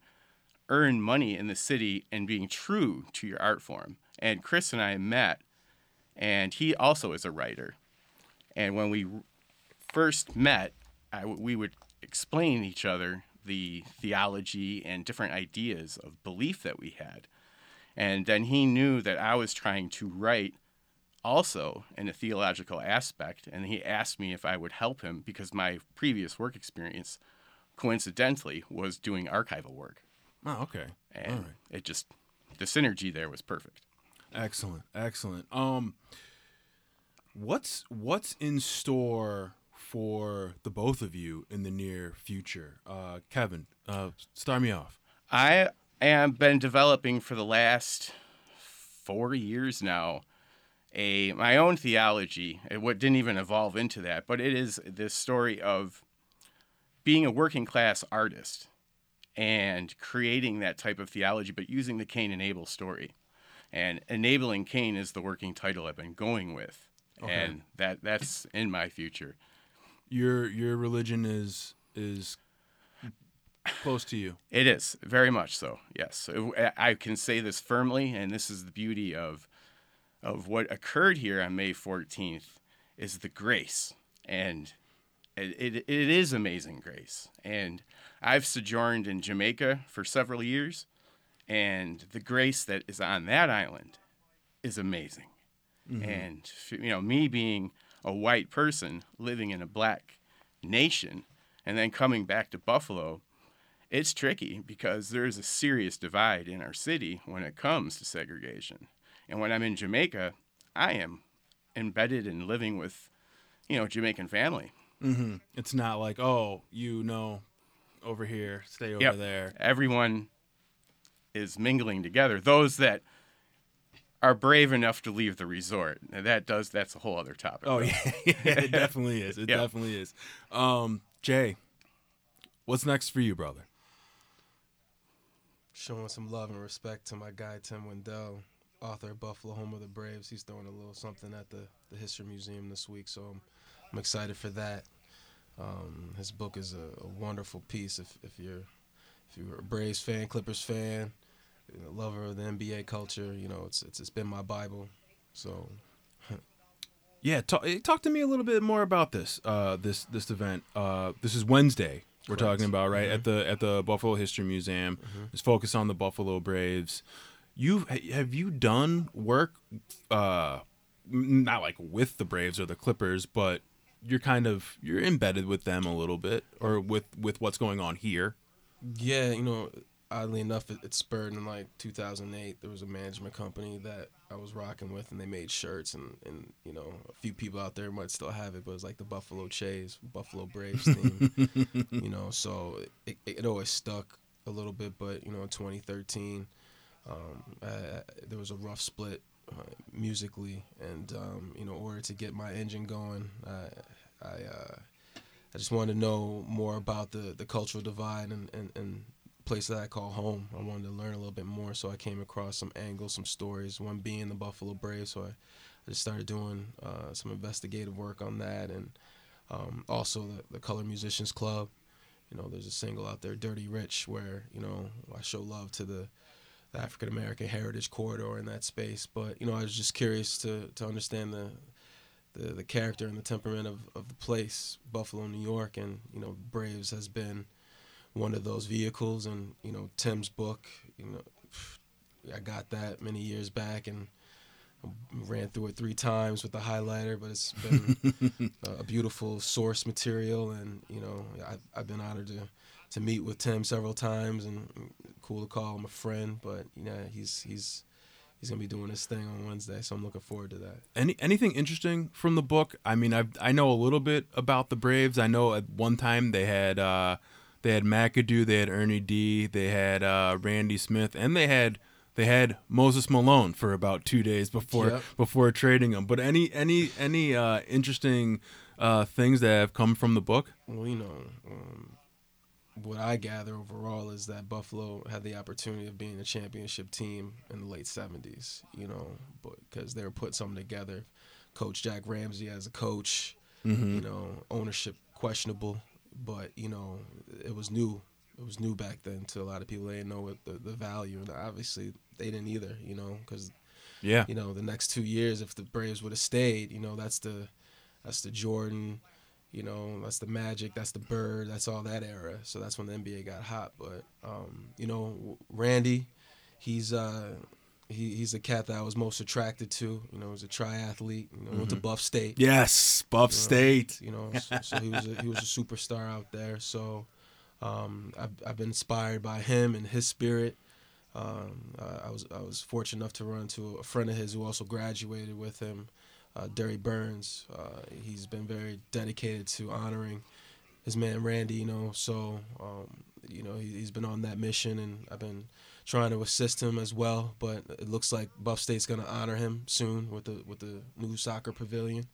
[SPEAKER 6] earn money in the city and being true to your art form. And Chris and I met, and he also is a writer. And when we first met, I, we would explain each other the theology and different ideas of belief that we had. And then he knew that I was trying to write also in a theological aspect. And he asked me if I would help him because my previous work experience, coincidentally, was doing archival work.
[SPEAKER 4] Oh, okay.
[SPEAKER 6] And right. it just the synergy there was perfect.
[SPEAKER 4] Excellent, excellent. Um, what's what's in store for the both of you in the near future? Uh, Kevin, uh, start me off.
[SPEAKER 6] I have been developing for the last four years now a my own theology. What didn't even evolve into that, but it is this story of being a working class artist and creating that type of theology, but using the Cain and Abel story. And enabling Cain is the working title I've been going with, okay. and that that's in my future.
[SPEAKER 4] Your your religion is is close to you.
[SPEAKER 6] It is very much so. Yes, I can say this firmly, and this is the beauty of of what occurred here on May 14th is the grace, and it, it, it is amazing grace. And I've sojourned in Jamaica for several years, and the grace that is on that island is amazing. Mm-hmm. And you know, me being a white person living in a black nation and then coming back to Buffalo, it's tricky because there's a serious divide in our city when it comes to segregation. And when I'm in Jamaica, I am embedded and living with, you know, Jamaican family.
[SPEAKER 4] Mm-hmm. It's not like, oh, you know, over here, stay over
[SPEAKER 6] yep.
[SPEAKER 4] there.
[SPEAKER 6] Everyone is mingling together. Those that are brave enough to leave the resort. And that does that's a whole other topic.
[SPEAKER 4] Oh yeah, yeah it definitely is. It yep. definitely is. Um, Jay, what's next for you, brother?
[SPEAKER 5] Showing some love and respect to my guy Tim Wendel, author of Buffalo Home of the Braves. He's throwing a little something at the, the History Museum this week, so I'm, I'm excited for that. Um, his book is a, a, wonderful piece. If, if you're if you're a Braves fan, Clippers fan, you know, lover of the NBA culture, you know it's it's it's been my bible. So.
[SPEAKER 4] yeah, talk, eh, talk to me a little bit more about this uh, this this event. Uh, this is Wednesday. We're Correct. talking about right mm-hmm. at the at the Buffalo History Museum. Mm-hmm. It's focused on the Buffalo Braves. you have you done work, uh, not like with the Braves or the Clippers, but you're kind of you're embedded with them a little bit, or with with what's going on here.
[SPEAKER 5] Yeah, you know, oddly enough, it, it spurred in like 2008. There was a management company that I was rocking with, and they made shirts, and, and you know, a few people out there might still have it, but it's like the Buffalo Chase, Buffalo Braves theme, you know. So it, it, it always stuck a little bit, but you know, in 2013, um, I, I- there was a rough split uh, musically, and um, you know, in order to get my engine going, I, I uh, I just wanted to know more about the, the cultural divide and, and, and place that I call home. I wanted to learn a little bit more, so I came across some angles, some stories. One being the Buffalo Braves, so I, I just started doing uh, some investigative work on that, and um, also the, the Color Musicians Club. You know, there's a single out there, "Dirty Rich," where you know I show love to the, the African American Heritage Corridor in that space. But you know, I was just curious to to understand the the, the character and the temperament of, of the place, Buffalo, New York, and you know, Braves has been one of those vehicles. And you know, Tim's book, you know, I got that many years back and ran through it three times with the highlighter, but it's been a- beautiful source material. And you know, I, I've been honored to to meet with Tim several times, and cool to call him a friend. But you know, he's he's he's gonna be doing his thing on Wednesday, so I'm looking forward to that.
[SPEAKER 4] Any anything interesting from the book? I mean, I I know a little bit about the Braves. I know at one time they had uh, they had McAdoo, they had Ernie D, they had uh, Randy Smith, and they had they had Moses Malone for about two days before
[SPEAKER 5] Yep.
[SPEAKER 4] before trading him. But any any any uh, interesting uh, things that have come from the book?
[SPEAKER 5] Well, you know, um, what I gather overall is that Buffalo had the opportunity of being a championship team in the late '70s. You know, because they were putting something together. Coach Jack Ramsay as a coach,
[SPEAKER 4] Mhm.
[SPEAKER 5] you know, ownership questionable, but you know, it was new. It was new back then to a lot of people. They didn't know what the, the value, and obviously they didn't either. You know, because
[SPEAKER 4] Yeah.
[SPEAKER 5] you know, the next two years, if the Braves would have stayed, you know, that's the that's the Jordan, you know, that's the Magic, that's the Bird, that's all that era. So that's when the NBA got hot. But um, you know, Randy, he's uh he, he's the cat that I was most attracted to. You know, he was a triathlete. You know, went to
[SPEAKER 4] Mhm.
[SPEAKER 5] Buff State.
[SPEAKER 4] Yes, Buff
[SPEAKER 5] You know,
[SPEAKER 4] State.
[SPEAKER 5] You know, so, so he was a, he was a superstar out there. So um, I've I've been inspired by him and his spirit. Um, I I was I was fortunate enough to run to a friend of his who also graduated with him, uh, Derry Burns. Uh, he's been very dedicated to honoring his man Randy. You know, so um, you know he, he's been on that mission, and I've been trying to assist him as well. But it looks like Buff State's going to honor him soon with the with the new soccer pavilion.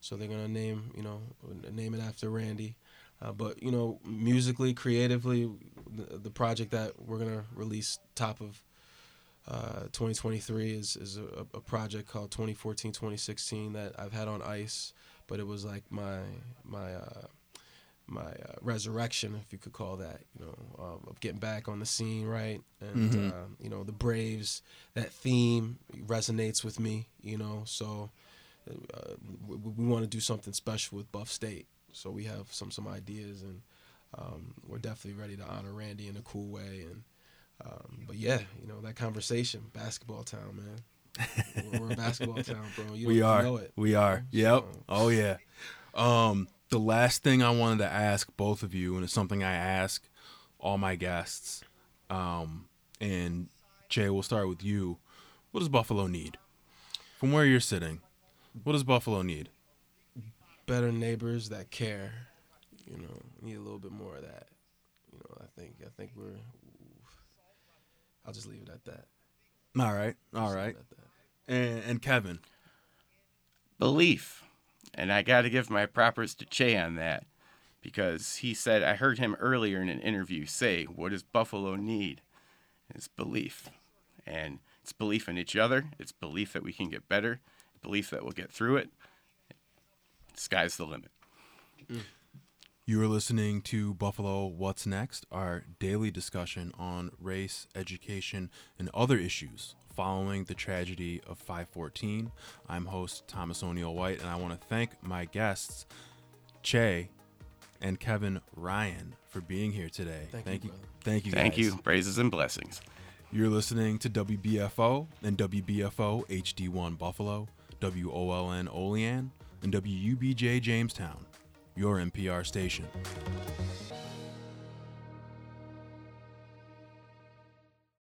[SPEAKER 5] So they're gonna name you know name it after Randy. Uh, but you know, musically, creatively, the, the project that we're gonna release top of uh, 2023 is is a, a project called 2014-2016 that I've had on ice, but it was like my my uh, my uh, resurrection, if you could call that, you know, um, of getting back on the scene, right? And
[SPEAKER 4] Mhm.
[SPEAKER 5] um, you know, the Braves, that theme resonates with me, you know. So uh, we, we want to do something special with Buff State, so we have some some ideas, and um, we're definitely ready to honor Randy in a cool way. And um, but yeah, you know, that conversation, basketball town, man. we're, we're a basketball town, bro. You
[SPEAKER 4] we are.
[SPEAKER 5] know it.
[SPEAKER 4] We are. Yep. Oh yeah. Um, the last thing I wanted to ask both of you, and it's something I ask all my guests. Um, and Jay, we'll start with you. What does Buffalo need? From where you're sitting, what does Buffalo need?
[SPEAKER 5] better neighbors that care. You know, need a little bit more of that. You know, I think I think we're. I'll just leave it at that.
[SPEAKER 4] All right. All
[SPEAKER 5] Just
[SPEAKER 4] right.
[SPEAKER 5] it at that.
[SPEAKER 4] And, and Kevin.
[SPEAKER 6] belief. And I got to give my props to Chae on that because he said, I heard him earlier in an interview say, What does Buffalo need? It's belief. And it's belief in each other, it's belief that we can get better, belief that we'll get through it. Sky's the limit. Mm.
[SPEAKER 4] You are listening to Buffalo What's Next, our daily discussion on race, education, and other issues following the tragedy of 514. I'm host Thomas O'Neil White, and I want to thank my guests, Chae and Kevin Ryan, for being here today.
[SPEAKER 5] Thank you,
[SPEAKER 4] you. Thank you.
[SPEAKER 6] Thank
[SPEAKER 4] guys.
[SPEAKER 6] you. Praises and blessings.
[SPEAKER 4] You're listening to WBFO and WBFO HD1 Buffalo, WOLN Olean, and WUBJ Jamestown, your NPR station.